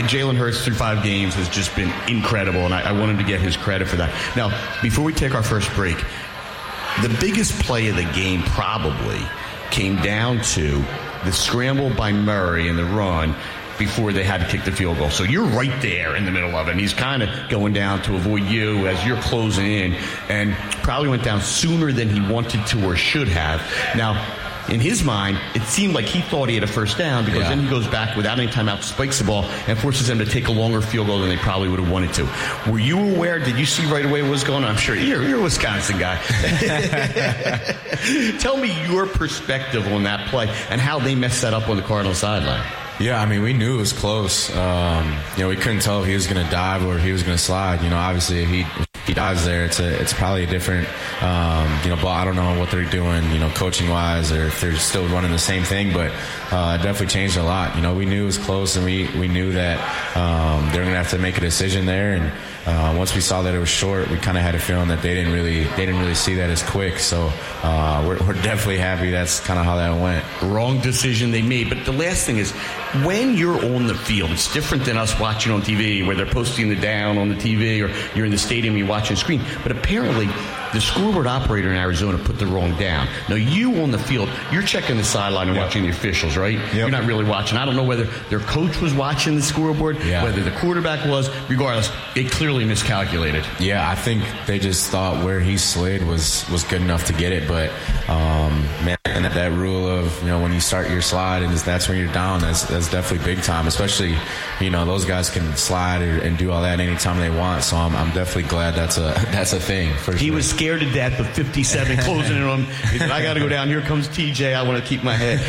Jalen Hurts through five games has just been incredible, and I, I want him to get his credit for that. Now, before we take our first break, the biggest play of the game probably came down to the scramble by Murray and the run before they had to kick the field goal. So you're right there in the middle of it. And he's kind of going down to avoid you as you're closing in and probably went down sooner than he wanted to or should have. Now, in his mind, it seemed like he thought he had a first down because yeah. then he goes back without any timeout, spikes the ball, and forces them to take a longer field goal than they probably would have wanted to. Were you aware? Did you see right away what was going on? I'm sure you're, you're a Wisconsin guy. Tell me your perspective on that play and how they messed that up on the Cardinal sideline. Yeah, I mean, we knew it was close. Um, you know, we couldn't tell if he was going to dive or if he was going to slide. You know, obviously, if he he dives there, it's a, it's probably a different, um, you know, ball. I don't know what they're doing, you know, coaching wise, or if they're still running the same thing, but uh, it definitely changed a lot. You know, we knew it was close, and we we knew that um, they're going to have to make a decision there, and uh, once we saw that it was short, we kind of had a feeling that they didn't really they didn't really see that as quick. So uh, we're, we're definitely happy. That's kind of how that went. Wrong decision they made. But the last thing is, when you're on the field, it's different than us watching on TV, where they're posting the down on the TV, or you're in the stadium, you're watching a screen. But apparently, the scoreboard operator in Arizona put the wrong down. Now you on the field, you're checking the sideline and watching the officials, right? Yep. You're not really watching. I don't know whether their coach was watching the scoreboard, yeah. whether the quarterback was. Regardless, it clearly miscalculated. Yeah, I think they just thought where he slid was was good enough to get it. But um, man, that, that rule of you know when you start your slide and that's when you're down, that's that's definitely big time. Especially you know those guys can slide and do all that anytime they want. So I'm, I'm definitely glad that's a that's a thing. For he sure. was scared to death of 57 closing in on him. He said, I got to go down. Here comes TJ. I want to keep my head.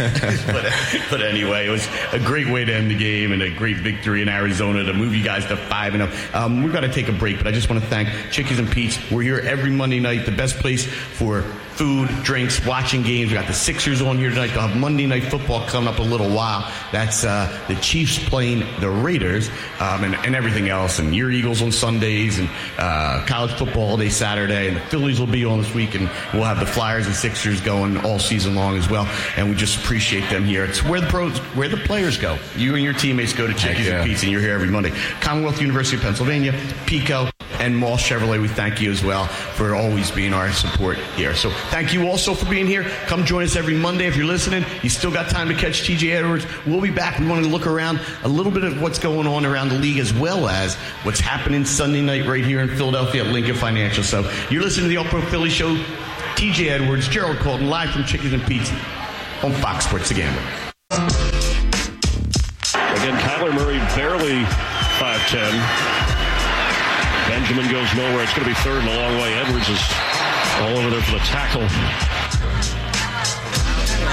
but, but anyway, it was a great way to end the game and a great victory in Arizona to move you guys to 5 and 0. Um, we've got to take a break, but I just want to thank Chickies and Pete's. We're here every Monday night, the best place for food, drinks, watching games. We got the Sixers on here tonight. They'll have Monday Night Football coming up a little while. That's uh, the Chiefs playing the Raiders um, and, and, everything else. And your Eagles on Sundays and uh, college football all day Saturday. And the Phillies will be on this week. And we'll have the Flyers and Sixers going all season long as well. And we just appreciate them here. It's where the pros, where the players go. You and your teammates go to Chickies yeah. and Pete's, and you're here every Monday. Commonwealth University of Pennsylvania, PECO, and Moss Chevrolet. We thank you as well for always being our support here. So thank you also for being here. Come join us every Monday if you're listening. You still got time to catch TJ Edwards. We'll be back. We want to look around a little bit of what's going on around the league as well as what's happening Sunday night right here in Philadelphia at Lincoln Financial. So you're listening to the All Pro Philly Show. TJ Edwards, Jerrold Colton, live from Chickies and Pete's on Fox Sports. Again, Kyler Murray barely 5'10. Benjamin goes nowhere. It's going to be third and a long way. Edwards is all over there for the tackle.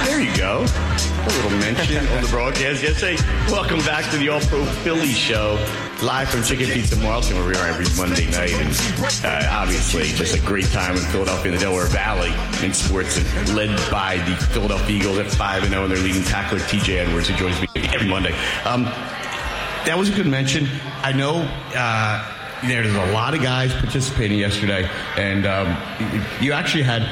There you go. A little mention on the broadcast Yes, yesterday. Welcome back to the All Pro Philly Show, live from Chicken Pizza Marlton, where we are every Monday night. And uh, obviously, just a great time in Philadelphia in the Delaware Valley in sports, and led by the Philadelphia Eagles at 5 0 and their leading tackler, TJ Edwards, who joins me every Monday. Um, that was a good mention. I know. Uh, there's a lot of guys participating yesterday, and um, you actually had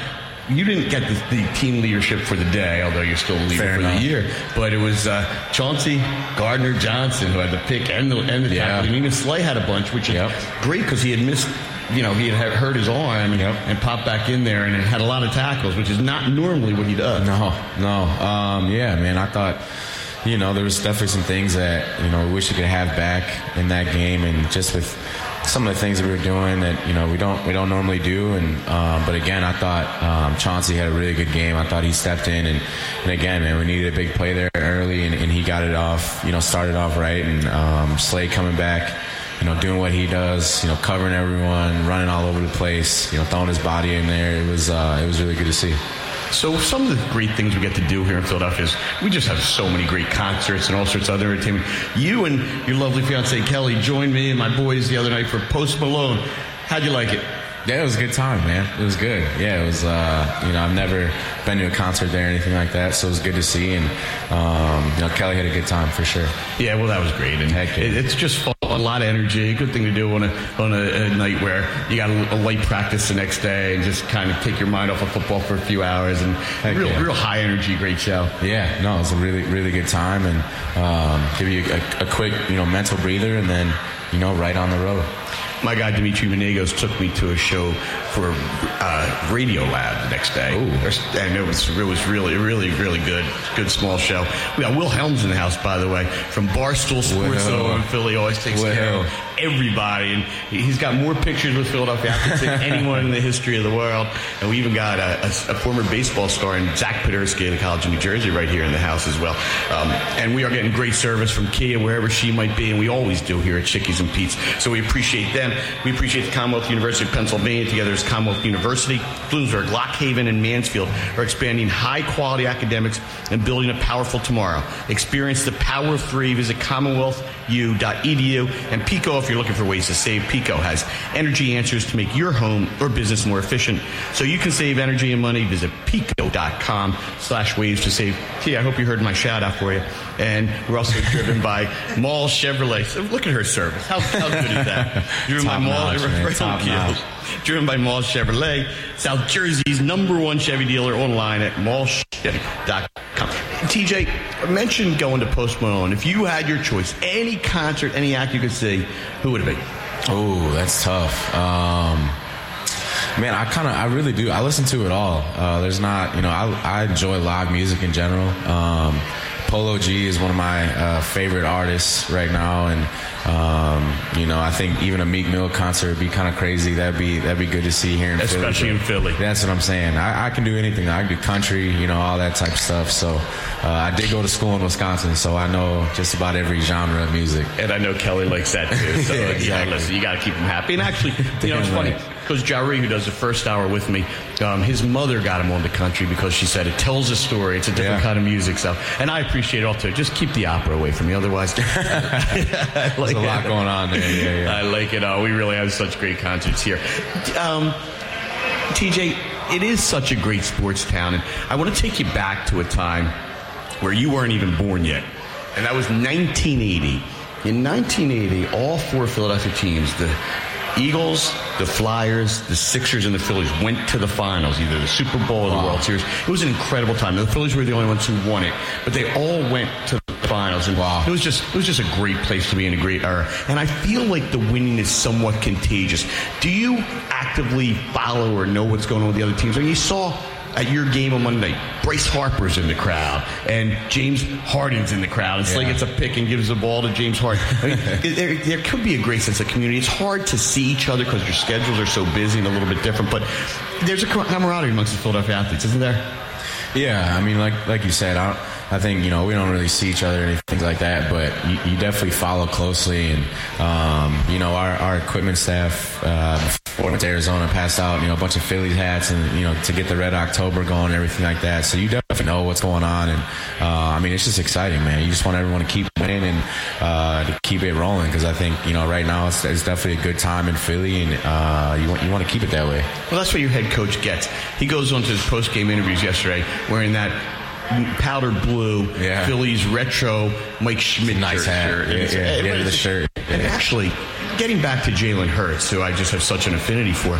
you didn't get the, the, team leadership for the day, although you're still the leader Fair for enough. the year. But it was uh, Chauncey Gardner Johnson who had the pick and the, and the yeah. tackle. And even Slay had a bunch, which is yep. great because he had missed. You know, he had hurt his arm yep. and popped back in there and had a lot of tackles, which is not normally what he does. No, no. Um, yeah, man, I thought you know, there was definitely some things that, you know, we wish we could have back in that game and just with some of the things that we were doing that you know we don't we don't normally do. And um, but again, I thought um, Chauncey had a really good game. I thought he stepped in and, and again, man, we needed a big play there early, and, and he got it off. You know, started off right, and um, Slay coming back. You know, doing what he does. You know, covering everyone, running all over the place. You know, throwing his body in there. It was uh, it was really good to see. So some of the great things we get to do here in Philadelphia is we just have so many great concerts and all sorts of other entertainment. You and your lovely fiance Kelly joined me and my boys the other night for Post Malone. How'd you like it? Yeah, it was a good time, man. It was good. Yeah, it was. Uh, you know, I've never been to a concert there or anything like that, so it was good to see. And um, you know, Kelly had a good time for sure. Yeah, well, that was great, and Heck yeah. it's just fun, a lot of energy. A good thing to do on a on a, a night where you got a, a, light practice the next day and just kind of take your mind off of football for a few hours. And Heck real, yeah. real high energy, great show. Yeah, no, it was a really, really good time, and um, give you a, a quick, you know, mental breather, and then you know, right on the road my guy Dimitri Menegos took me to a show for uh, Radio Lab the next day, Ooh. and it was it was really really really good, good small show. We got Will Helms in the house, by the way, from Barstool Sports in Philly. Always takes care of everybody, and he's got more pictures with Philadelphia than anyone in the history of the world. And we even got a, a, a former baseball star in Zach Poderski of the College of New Jersey right here in the house as well. Um, and we are getting great service from Kia wherever she might be, and we always do here at Chickies and Pete's. So we appreciate them. We appreciate the Commonwealth University of Pennsylvania together as Commonwealth University. Bloomsburg, Lock Haven, and Mansfield are expanding high quality academics and building a powerful tomorrow. Experience the power of three. Visit commonwealthu.edu and PECO if you're looking for ways to save, PECO has energy answers to make your home or business more efficient. So you can save energy and money. Visit peco.com slash waves to save. T, I hope you heard my shout out for you. And we're also driven by Moss Chevrolet. So look at her service. How, how good is that? Driven Top by Moss. notch, man. Top notch. Driven by Moss Chevrolet, South Jersey's number one Chevy dealer online at mosschevy.com. TJ, I mentioned going to Post Malone. If you had your choice, any concert, any act you could see, who would it be? Oh, that's tough. Um, man, I kind of, I really do. I listen to it all. Uh, there's not, you know, I, I enjoy live music in general. Um, Polo G is one of my uh, favorite artists right now, and um, you know, I think even a Meek Mill concert would be kind of crazy. That'd be that'd be good to see here in Especially Philly. in Philly. That's what I'm saying. I, I can do anything. I can do country, you know, all that type of stuff. So uh, I did go to school in Wisconsin, so I know just about every genre of music. And I know Kelly likes that too. So Yeah, exactly. listen, you got to keep him happy. And actually, you know, it's funny. Because Jahri, who does the first hour with me, um, his mother got him on the country because she said it tells a story. It's a different Yeah. kind of music. So, and I appreciate it all too. Just keep the opera away from me, otherwise. I like There's a lot it. going on there. Yeah, yeah. I like it all. We really have such great concerts here. Um, TJ, it is such a great sports town, and I want to take you back to a time where you weren't even born yet, and that was 1980. In 1980, all four Philadelphia teams, the Eagles, the Flyers, the Sixers, and the Phillies went to the finals, either the Super Bowl or the Wow. World Series. It was an incredible time. The Phillies were the only ones who won it, but they all went to the finals, and Wow. it was just it was just a great place to be in a great era. And I feel like the winning is somewhat contagious. Do you actively follow or know what's going on with the other teams? I mean, you saw at your game on Monday, Bryce Harper's in the crowd and James Harden's in the crowd. It's like Yeah. it's a pick and gives the ball to James Harden. I mean, there, there could be a great sense of community. It's hard to see each other because your schedules are so busy and a little bit different, but there's a camaraderie amongst the Philadelphia athletes, isn't there? Yeah, I mean, like like you said, I, I think you know we don't really see each other or anything like that, but you, you definitely follow closely, and um, you know our, our equipment staff uh, went to Arizona passed out you know a bunch of Phillies hats and you know to get the Red October going and everything like that. So you definitely know what's going on, and uh, I mean it's just exciting, man. You just want everyone to keep winning and uh, to keep it rolling because I think you know right now it's, it's definitely a good time in Philly, and uh, you want you want to keep it that way. Well, that's what your head coach gets. He goes on to his post game interviews yesterday wearing that powder blue Yeah. Phillies retro Mike Schmidt Nice hat. shirt. Yeah, It's- yeah, yeah, the shirt. And actually, getting back to Jalen Hurts, who I just have such an affinity for.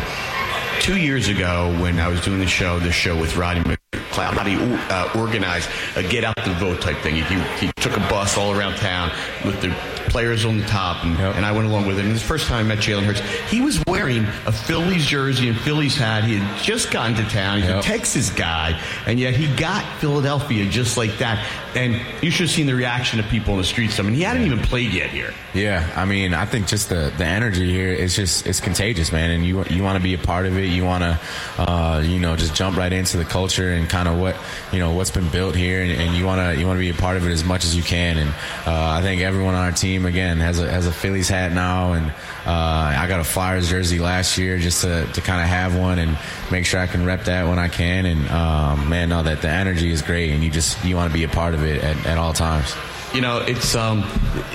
Two years ago, when I was doing the show, this show with Roddy McLeod, Roddy uh, organized a get out the vote type thing. He, he took a bus all around town with the players on the top, and, Yep. and I went along with it. And the first time I met Jalen Hurts, he was wearing a Phillies jersey and Phillies hat. He had just gotten to town. He's a Texas guy, and yet he got Philadelphia just like that. And you should have seen the reaction of people in the streets. I mean, he hadn't even played yet here. Yeah, I mean, I think just the, the energy here is just it's contagious, man. And you you want to be a part of it. You want to, uh, you know, just jump right into the culture and kind of what you know what's been built here, and, and you want to you want to be a part of it as much as you can. And uh, I think everyone on our team again has a has a Phillies hat now, and uh, I got a Flyers jersey last year just to, to kind of have one and make sure I can rep that when I can. And um, man, no, that the energy is great, and you just you want to be a part of it at, at all times. You know, it's um,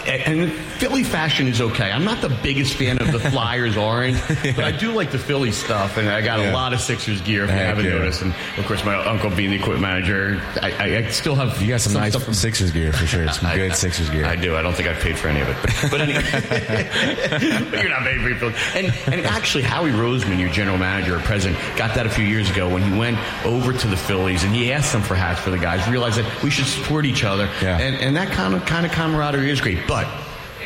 and Philly fashion is okay. I'm not the biggest fan of the Flyers orange, but I do like the Philly stuff, and I got a lot of Sixers gear if you haven't yeah. noticed. And of course, my uncle being the equipment manager, I, I, still have You got some, nice stuff from Sixers gear for sure. Some good I- Sixers gear. I do. I don't think I've paid for any of it. But, but anyway, but you're not paying for it. And, and actually, Howie Roseman, your general manager or president, got that a few years ago when he went over to the Phillies and he asked them for hats for the guys. Realized that we should support each other. Yeah. And, and that kind of kind of camaraderie is great. But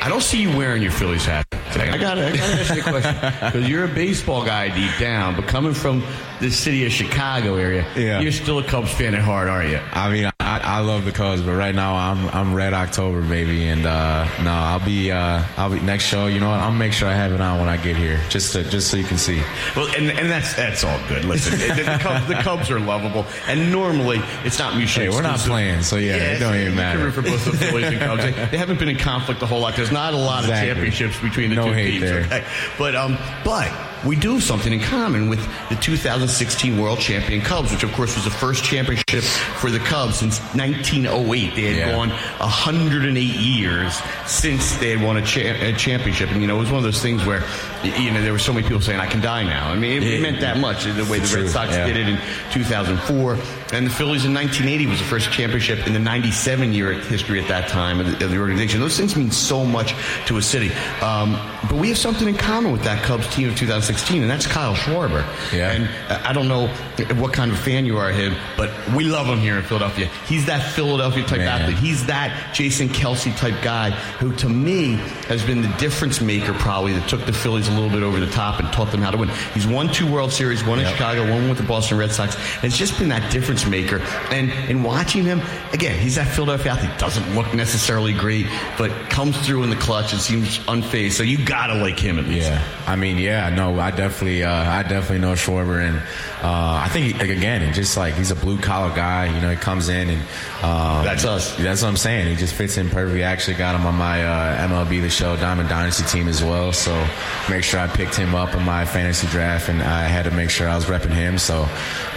I don't see you wearing your Phillies hat today. I got to ask you a question because you're a baseball guy deep down, but coming from the city of Chicago area, Yeah. you're still a Cubs fan at heart, aren't you? I mean, I, I love the Cubs, but right now I'm I'm Red October, baby, and uh, no, I'll be uh, I'll be next show. You know what? I'll make sure I have it on when I get here, just to, just so you can see. Well, and, and that's that's all good. Listen, the, the, Cubs, the Cubs are lovable, and normally it's not mutually. Hey, we're not playing, so yeah, it don't even matter. root for both the Phillies and Cubs. They, they haven't been in conflict a whole lot. There's not a lot Exactly. of championships between the No two hate teams. there. Okay, but um, but we do have something in common with the 2016 World Champion Cubs, which of course was the first championship for the Cubs since 1908. They had Yeah. gone 108 years since they had won a, cha- a championship, and you know it was one of those things where you know there were so many people saying I can die now. I mean, it, it meant that much the way the True, Red Sox yeah. did it in 2004, and the Phillies in 1980 was the first championship in the 97 year history at that time of the, of the organization. Those things mean so much to a city, um, but we have something in common with that Cubs team of 2016, and that's Kyle Schwarber. Yeah. And uh, I don't know what kind of fan you are of him, but we love him here in Philadelphia. He's that Philadelphia type Man. athlete. He's that Jason Kelce type guy who, to me, has been the difference maker probably that took the Phillies a little bit over the top and taught them how to win. He's won two World Series, one in Chicago, one with the Boston Red Sox. And it's just been that difference maker. And in watching him, again, he's that Philadelphia athlete. Doesn't look necessarily great, but comes through in the clutch and seems unfazed. So you gotta like him at least. Yeah, I mean, yeah, no, I definitely, uh, I definitely know Schwarber, and uh, I think like, again, just like he's a blue collar guy. You know, he comes in and um, That's us. That's what I'm saying. He just fits in perfectly. I actually got him on my uh, MLB The Show Diamond Dynasty team as well. So make sure I picked him up in my fantasy draft, and I had to make sure I was repping him. So,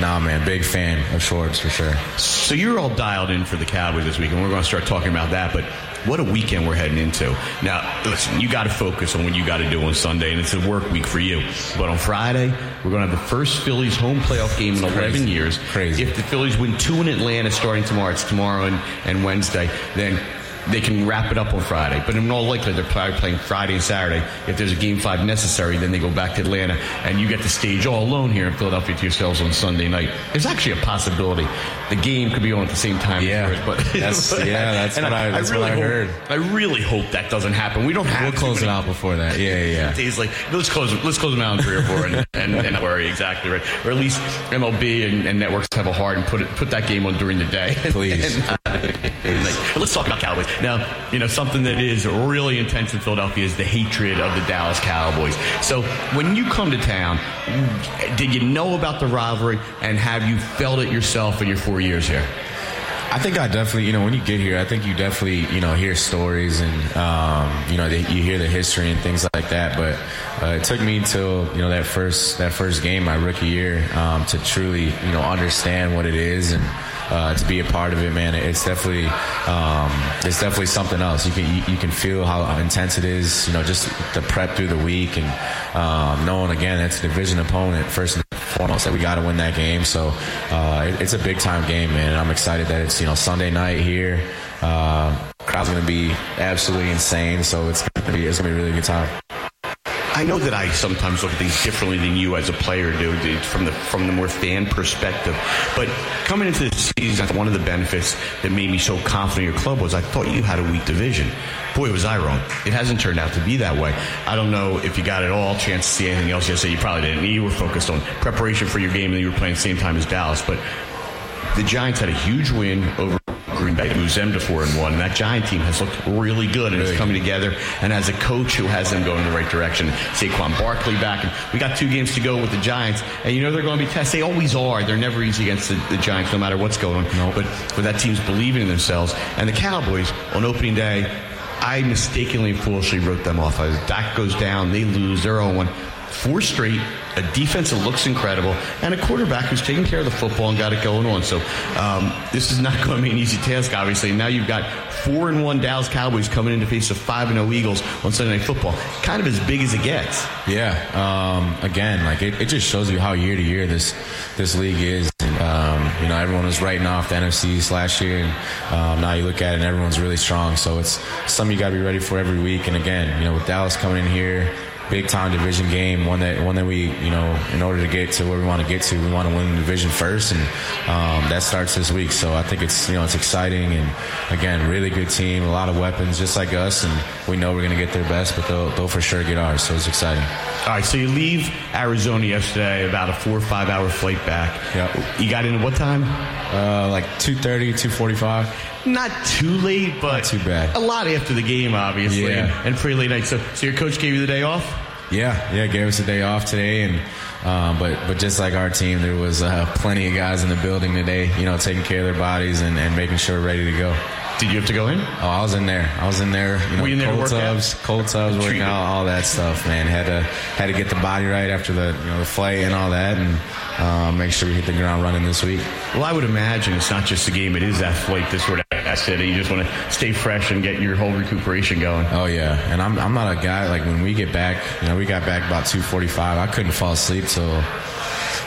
nah, man, big fan of Schwartz for sure. So you're all dialed in for the Cowboys this week, and we're going to start talking about that. But what a weekend we're heading into. Now, listen, you got to focus on what you got to do on Sunday, and it's a work week for you. But on Friday, we're going to have the first Phillies home playoff game in 11 crazy. years. Crazy. If the Phillies win two in Atlanta starting tomorrow, it's tomorrow and, and Wednesday, then they can wrap it up on Friday. But in all likelihood, they're probably playing Friday and Saturday. If there's a game five necessary, then they go back to Atlanta, and you get the stage all alone here in Philadelphia to yourselves on Sunday night. There's actually a possibility the game could be on at the same time. Yeah. as yours, but That's- yeah, that's what I- that's what really I hope- heard. I really hope that doesn't happen. We don't have We'll close it out before that. Yeah, yeah. Days like let's close let's close them out in three or four and, and, and worry exactly right. Or at least MLB and, and networks have a heart and put it put that game on during the day. Please. And, uh, like, let's talk about Cowboys now. You know something that is really intense in Philadelphia is the hatred of the Dallas Cowboys. So when you come to town, did you know about the rivalry and have you felt it yourself in your four years here? I think I definitely, you know, when you get here, I think you definitely, you know, hear stories and, um, you know, you hear the history and things like that. But uh, it took me till, you know, that first that first game, my rookie year, um, to truly, you know, understand what it is and uh, to be a part of it, man. It's definitely, um, it's definitely something else. You can you, you can feel how intense it is. You know, just the prep through the week and um, knowing again it's a division opponent first and foremost that we got to win that game. So uh, it, it's a big time game, man. And I'm excited that it's you know Sunday night here. Uh, crowd's gonna be absolutely insane. So it's gonna be it's gonna be a really good time. I know that I sometimes look at things differently than you as a player do from the from the more fan perspective. But coming into the season, one of the benefits that made me so confident in your club was I thought you had a weak division. Boy, was I wrong. It hasn't turned out to be that way. I don't know if you got at all chance to see anything else yesterday. You probably didn't. You were focused on preparation for your game, and you were playing the same time as Dallas. But the Giants had a huge win over Green Bay, moves them to four and one. And that Giant team has looked really good, and it's Really coming together. And as a coach who has them going in the right direction, Saquon Barkley back, and we got two games to go with the Giants. And you know they're going to be tested. They always are. They're never easy against the, the Giants, no matter what's going on. But but that team's believing in themselves. And the Cowboys on opening day. I mistakenly and foolishly wrote them off. As Dak goes down, they lose. They're 0 1. Four straight, a defense that looks incredible, and a quarterback who's taking care of the football and got it going on. So um, this is not going to be an easy task, obviously. Now you've got four and one Dallas Cowboys coming in to face the five and zero Eagles on Sunday Night Football. Kind of as big as it gets. Yeah. Um, again, like it, it just shows you how year to year this this league is. Um, you know, everyone was writing off the NFC last year, and um, now you look at it, and everyone's really strong. So it's something you got to be ready for every week. And again, you know, with Dallas coming in here. Big time division game, one that one that we, you know, in order to get to where we want to get to, we want to win the division first, and um, that starts this week. So I think it's you know it's exciting, and again, really good team, a lot of weapons, just like us, and we know we're going to get their best, but they'll they'll for sure get ours. So it's exciting. All right, so you leave Arizona yesterday, about a four or five hour flight back. Yep. You got in at what time? Uh, like 230, 245. Not too late, but Not too bad. A lot after the game, obviously, Yeah. and, and pretty late night. So, so your coach gave you the day off. Yeah, yeah, gave us a day off today, and um, but but just like our team, there was uh, plenty of guys in the building today, you know, taking care of their bodies and, and making sure we're ready to go. Did you have to go in? Oh, I was in there. I was in there. You know, Were you in there cold work out? tubs, cold tubs, working out, all that stuff, man. Had to had to get the body right after the you know the flight and all that, and uh, make sure we hit the ground running this week. Well, I would imagine it's not just a game; it is that flight, this sort asset. You just want to stay fresh and get your whole recuperation going. Oh yeah, and I'm I'm not a guy like when we get back. You know, we got back about two forty five. I couldn't fall asleep till.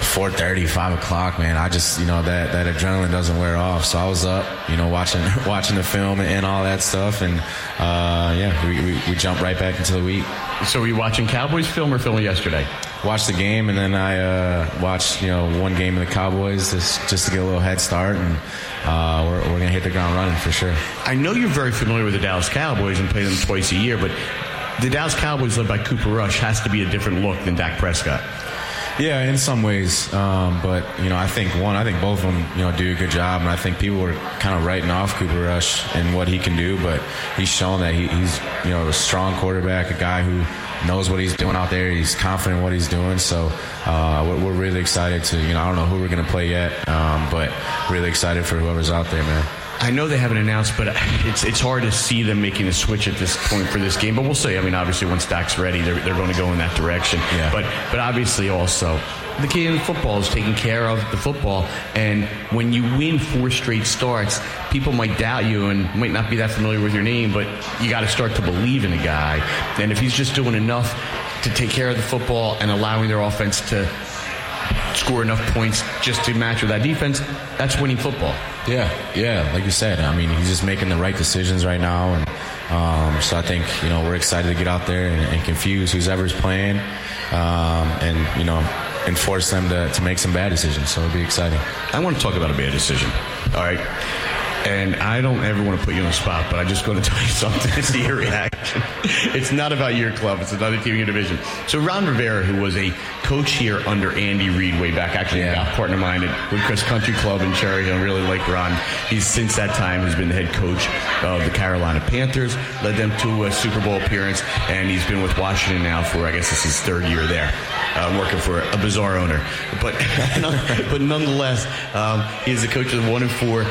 4:30, 5 o'clock, man. I just, you know, that, that adrenaline doesn't wear off. So I was up, you know, watching watching the film and all that stuff, and uh, yeah, we, we, we jumped right back into the week. So, were you watching Cowboys film or film yesterday? Watched the game, and then I uh, watched, you know, one game of the Cowboys just just to get a little head start, and uh, we're we're gonna hit the ground running for sure. I know you're very familiar with the Dallas Cowboys and play them twice a year, but the Dallas Cowboys, led by Cooper Rush, has to be a different look than Dak Prescott. Yeah, in some ways, um, but you know, I think one, I think both of them, you know, do a good job, and I think people were kind of writing off Cooper Rush and what he can do, but he's shown that he, he's, you know, a strong quarterback, a guy who knows what he's doing out there. He's confident in what he's doing, so uh, we're, we're really excited to, you know, I don't know who we're going to play yet, um, but really excited for whoever's out there, man. I know they haven't announced, but it's it's hard to see them making a switch at this point for this game. But we'll see. I mean, obviously, once Dak's ready, they're, they're going to go in that direction. Yeah. But but obviously, also the key in football is taking care of the football. And when you win four straight starts, people might doubt you and might not be that familiar with your name, but you got to start to believe in a guy. And if he's just doing enough to take care of the football and allowing their offense to score enough points just to match with that defense, that's winning football. Yeah, yeah, like you said, I mean, he's just making the right decisions right now, and um, so I think you know we're excited to get out there and, and confuse whoever's playing, um, and you know, and force them to, to make some bad decisions. So it'll be exciting. I want to talk about a bad decision. All right. And I don't ever want to put you on the spot, but I'm just going to tell you something to see your reaction. It's not about your club, it's another team in your division. So, Ron Rivera, who was a coach here under Andy Reid way back, actually Yeah. a partner of mine at Woodcrest Country Club in Cherry Hill, really like Ron. He's since that time has been the head coach of the Carolina Panthers, led them to a Super Bowl appearance, and he's been with Washington now for, I guess, this is his third year there, uh, working for a bizarre owner. But, but nonetheless, um, he's the coach of the one and four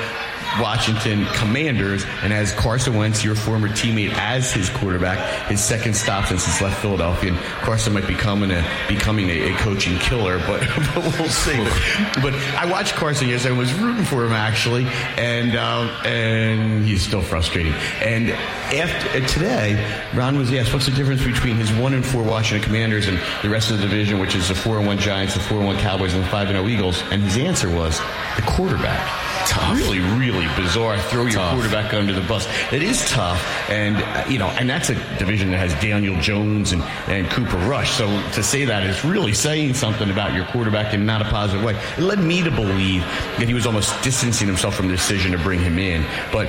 Washington Commanders and has Carson Wentz, your former teammate, as his quarterback. His second stop since he's left Philadelphia. And Carson might be become a, becoming a, a coaching killer, but, but we'll see. But, but I watched Carson yesterday. I was rooting for him actually, and um, and he's still frustrating. And after uh, today, Ron was asked, "What's the difference between his one and four Washington Commanders and the rest of the division, which is the four and one Giants, the four and one Cowboys, and the five and zero Eagles?" And his answer was the quarterback. Tough. Really, really bizarre. Throw your Tough. quarterback under the bus. It is tough, and uh, you know, and that's a division that has Daniel Jones and, and Cooper Rush. So to say that is really saying something about your quarterback in not a positive way. It led me to believe that he was almost distancing himself from the decision to bring him in, but.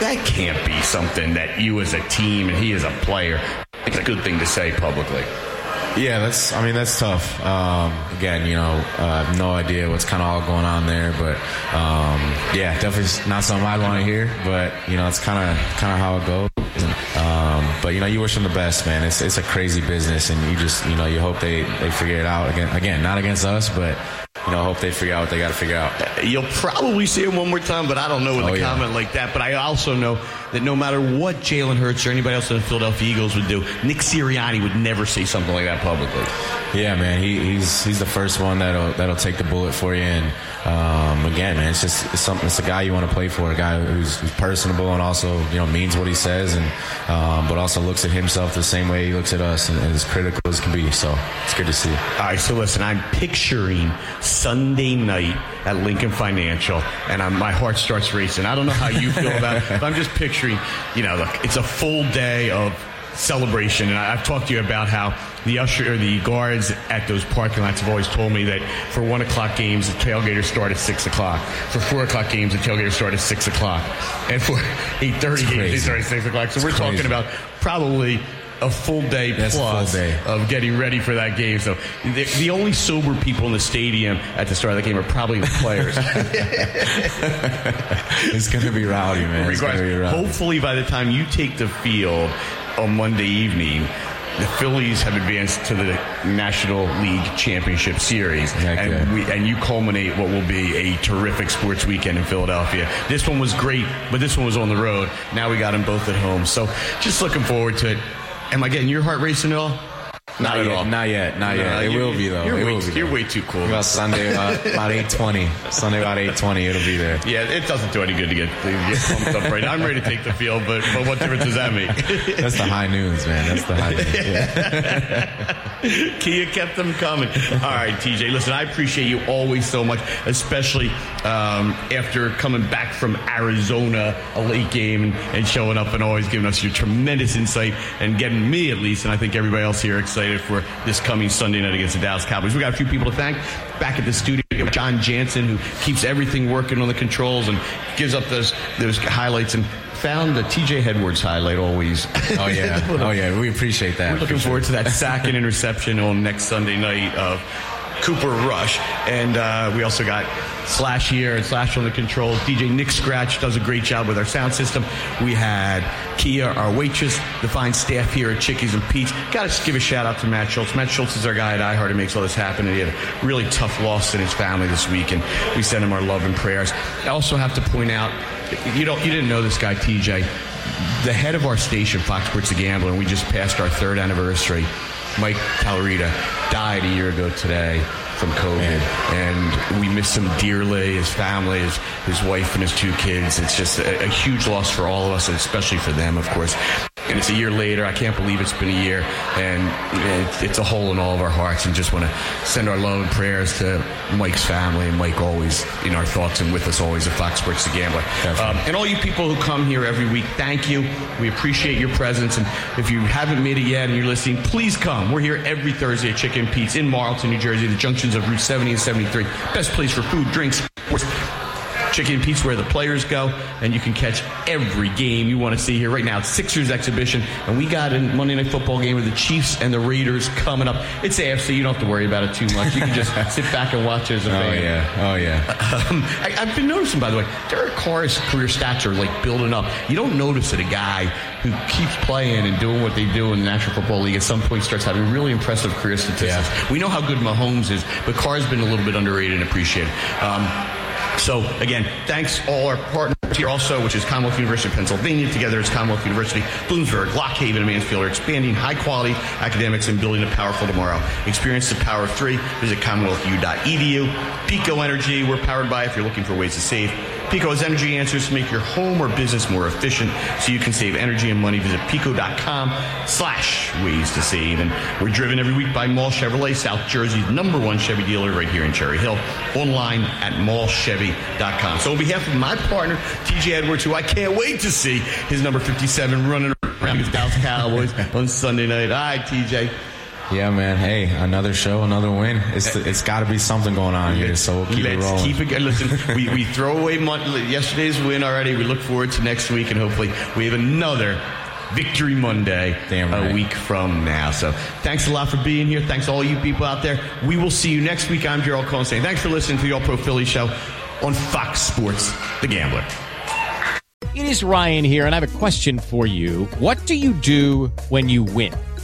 That can't be something that you as a team and he as a player. It's a good thing to say publicly. Yeah, that's. I mean, that's tough. Um, again, you know, uh, no idea what's kind of all going on there, but um, yeah, definitely not something I want to hear. But you know, it's kind of kind of how it goes. Um, but you know, you wish them the best, man. It's it's a crazy business, and you just you know you hope they they figure it out again. Again, not against us, but you know, hope they figure out what they got to figure out. Uh, you'll probably see him one more time, but I don't know with Oh, a yeah. comment like that. But I also know that no matter what Jalen Hurts or anybody else in the Philadelphia Eagles would do, Nick Sirianni would never say something like that publicly. Yeah, man, he, he's he's the first one that'll that'll take the bullet for you. And um, again, man, it's just it's something. It's a guy you want to play for, a guy who's, who's personable and also you know means what he says, and um, but also looks at himself the same way he looks at us, and, and as critical as can be. So it's good to see. All right, so listen, I'm picturing Sunday night at Lincoln Financial, and I'm, my heart starts racing. I don't know how you feel about it, but I'm just picturing, you know, look, it's a full day of celebration, and I, I've talked to you about how the usher or the guards at those parking lots have always told me that for one o'clock games, the tailgaters start at six o'clock. For four o'clock games, the tailgaters start at six o'clock, and for eight thirty games, they start at six o'clock. So It's we're talking about probably. A full day That's a full plus day. of getting ready for that game. So the, the only sober people in the stadium at the start of the game are probably the players. It's gonna be rowdy, man. It's be rowdy. hopefully, by the time you take the field on Monday evening, the Phillies have advanced to the National League Championship Series, and we and you culminate what will be a terrific sports weekend in Philadelphia. This one was great, but this one was on the road. Now we got them both at home, so just looking forward to it. Am I getting your heart racing at all? Not, at yet, all. Not yet. Not No, yet. It you- will be though. You're, it way, will be. you're though. way too cool. About Sunday uh, about eight twenty. Sunday about eight twenty. It'll be there. Yeah, it doesn't do any good to get, to get pumped up right now. I'm ready to take the field, but, but what difference does that make? That's the high noons, man. That's the high noons. Yeah. Kia kept them coming. All right, TJ. Listen, I appreciate you always so much, especially um, after coming back from Arizona, a late game, and, and showing up and always giving us your tremendous insight and getting me at least, and I think everybody else here excited for this coming Sunday night against the Dallas Cowboys. We got a few people to thank back at the studio. John Jansen, who keeps everything working on the controls and gives up those those highlights and found the TJ Edwards highlight always. Oh yeah. Oh yeah. We appreciate that. We're looking forward to that sack and interception on next Sunday night of Cooper Rush. And uh, we also got Slash here and Slash on the controls. DJ Nick Scratch does a great job with our sound system. We had Kia, our waitress, the fine staff here at Chickies and Pete's. Got to give a shout out to Matt Schultz. Matt Schultz is our guy at iHeart who makes all this happen. And he had a really tough loss in his family this week, and we send him our love and prayers. I also have to point out, you don't, you didn't know this guy, TJ the head of our station, Fox Sports The Gambler, and we just passed our third anniversary. Mike Talarita died a year ago today from COVID, and we miss him dearly. His family, his his wife, and his two kids. It's just a, a huge loss for all of us, and especially for them, of course. And it's a year later. I can't believe it's been a year, and it's a hole in all of our hearts. And just want to send our love and prayers to Mike's family, and Mike always in our thoughts and with us always at Fox Sports The Gambler. Um, and all you people who come here every week, thank you. We appreciate your presence. And if you haven't made it yet and you're listening, please come. We're here every Thursday at Chickie's and Pete's in Marlton, New Jersey, the junctions of Route 70 and 73. Best place for food, drinks, sports. Chickie's and Pete's where the players go, and you can catch every game you want to see here right now. It's Sixers exhibition, and we got a Monday Night Football game with the Chiefs and the Raiders coming up. It's AFC. You don't have to worry about it too much. You can just sit back and watch it as a fan. Oh yeah. Oh yeah. Um, I, I've been noticing, by the way, Derek Carr's career stats are like building up. You don't notice that a guy who keeps playing and doing what they do in the National Football League at some point starts having really impressive career statistics. We know how good Mahomes is, but Carr's been a little bit underrated and appreciated. Um, so again, thanks all our partners here also, which is Commonwealth University of Pennsylvania. Together it's Commonwealth University, Bloomsburg, Lock Haven, and Mansfield are expanding high quality academics and building a powerful tomorrow. Experience the power of three. Visit commonwealthu.edu. PECO Energy, we're powered by if you're looking for ways to save. PECO has energy answers to make your home or business more efficient so you can save energy and money. Visit peco.com slash ways to save. And we're driven every week by Mall Chevrolet, South Jersey's number one Chevy dealer right here in Cherry Hill. Online at mallchevy.com. So on behalf of my partner, TJ Edwards, who I can't wait to see his number 57 running around with the Dallas Cowboys on Sunday night. All right, TJ. Yeah, man. Hey, another show, another win. It's it's got to be something going on here. So we'll keep Let's it rolling. keep it. Listen, we, we throw away mon- yesterday's win already. We look forward to next week, and hopefully we have another Victory Monday Damn a week from now. So thanks a lot for being here. Thanks all you people out there. We will see you next week. I'm Jerrold Colton saying thanks for listening to the All Pro Philly Show on Fox Sports The Gambler. It is Ryan here, and I have a question for you. What do you do when you win?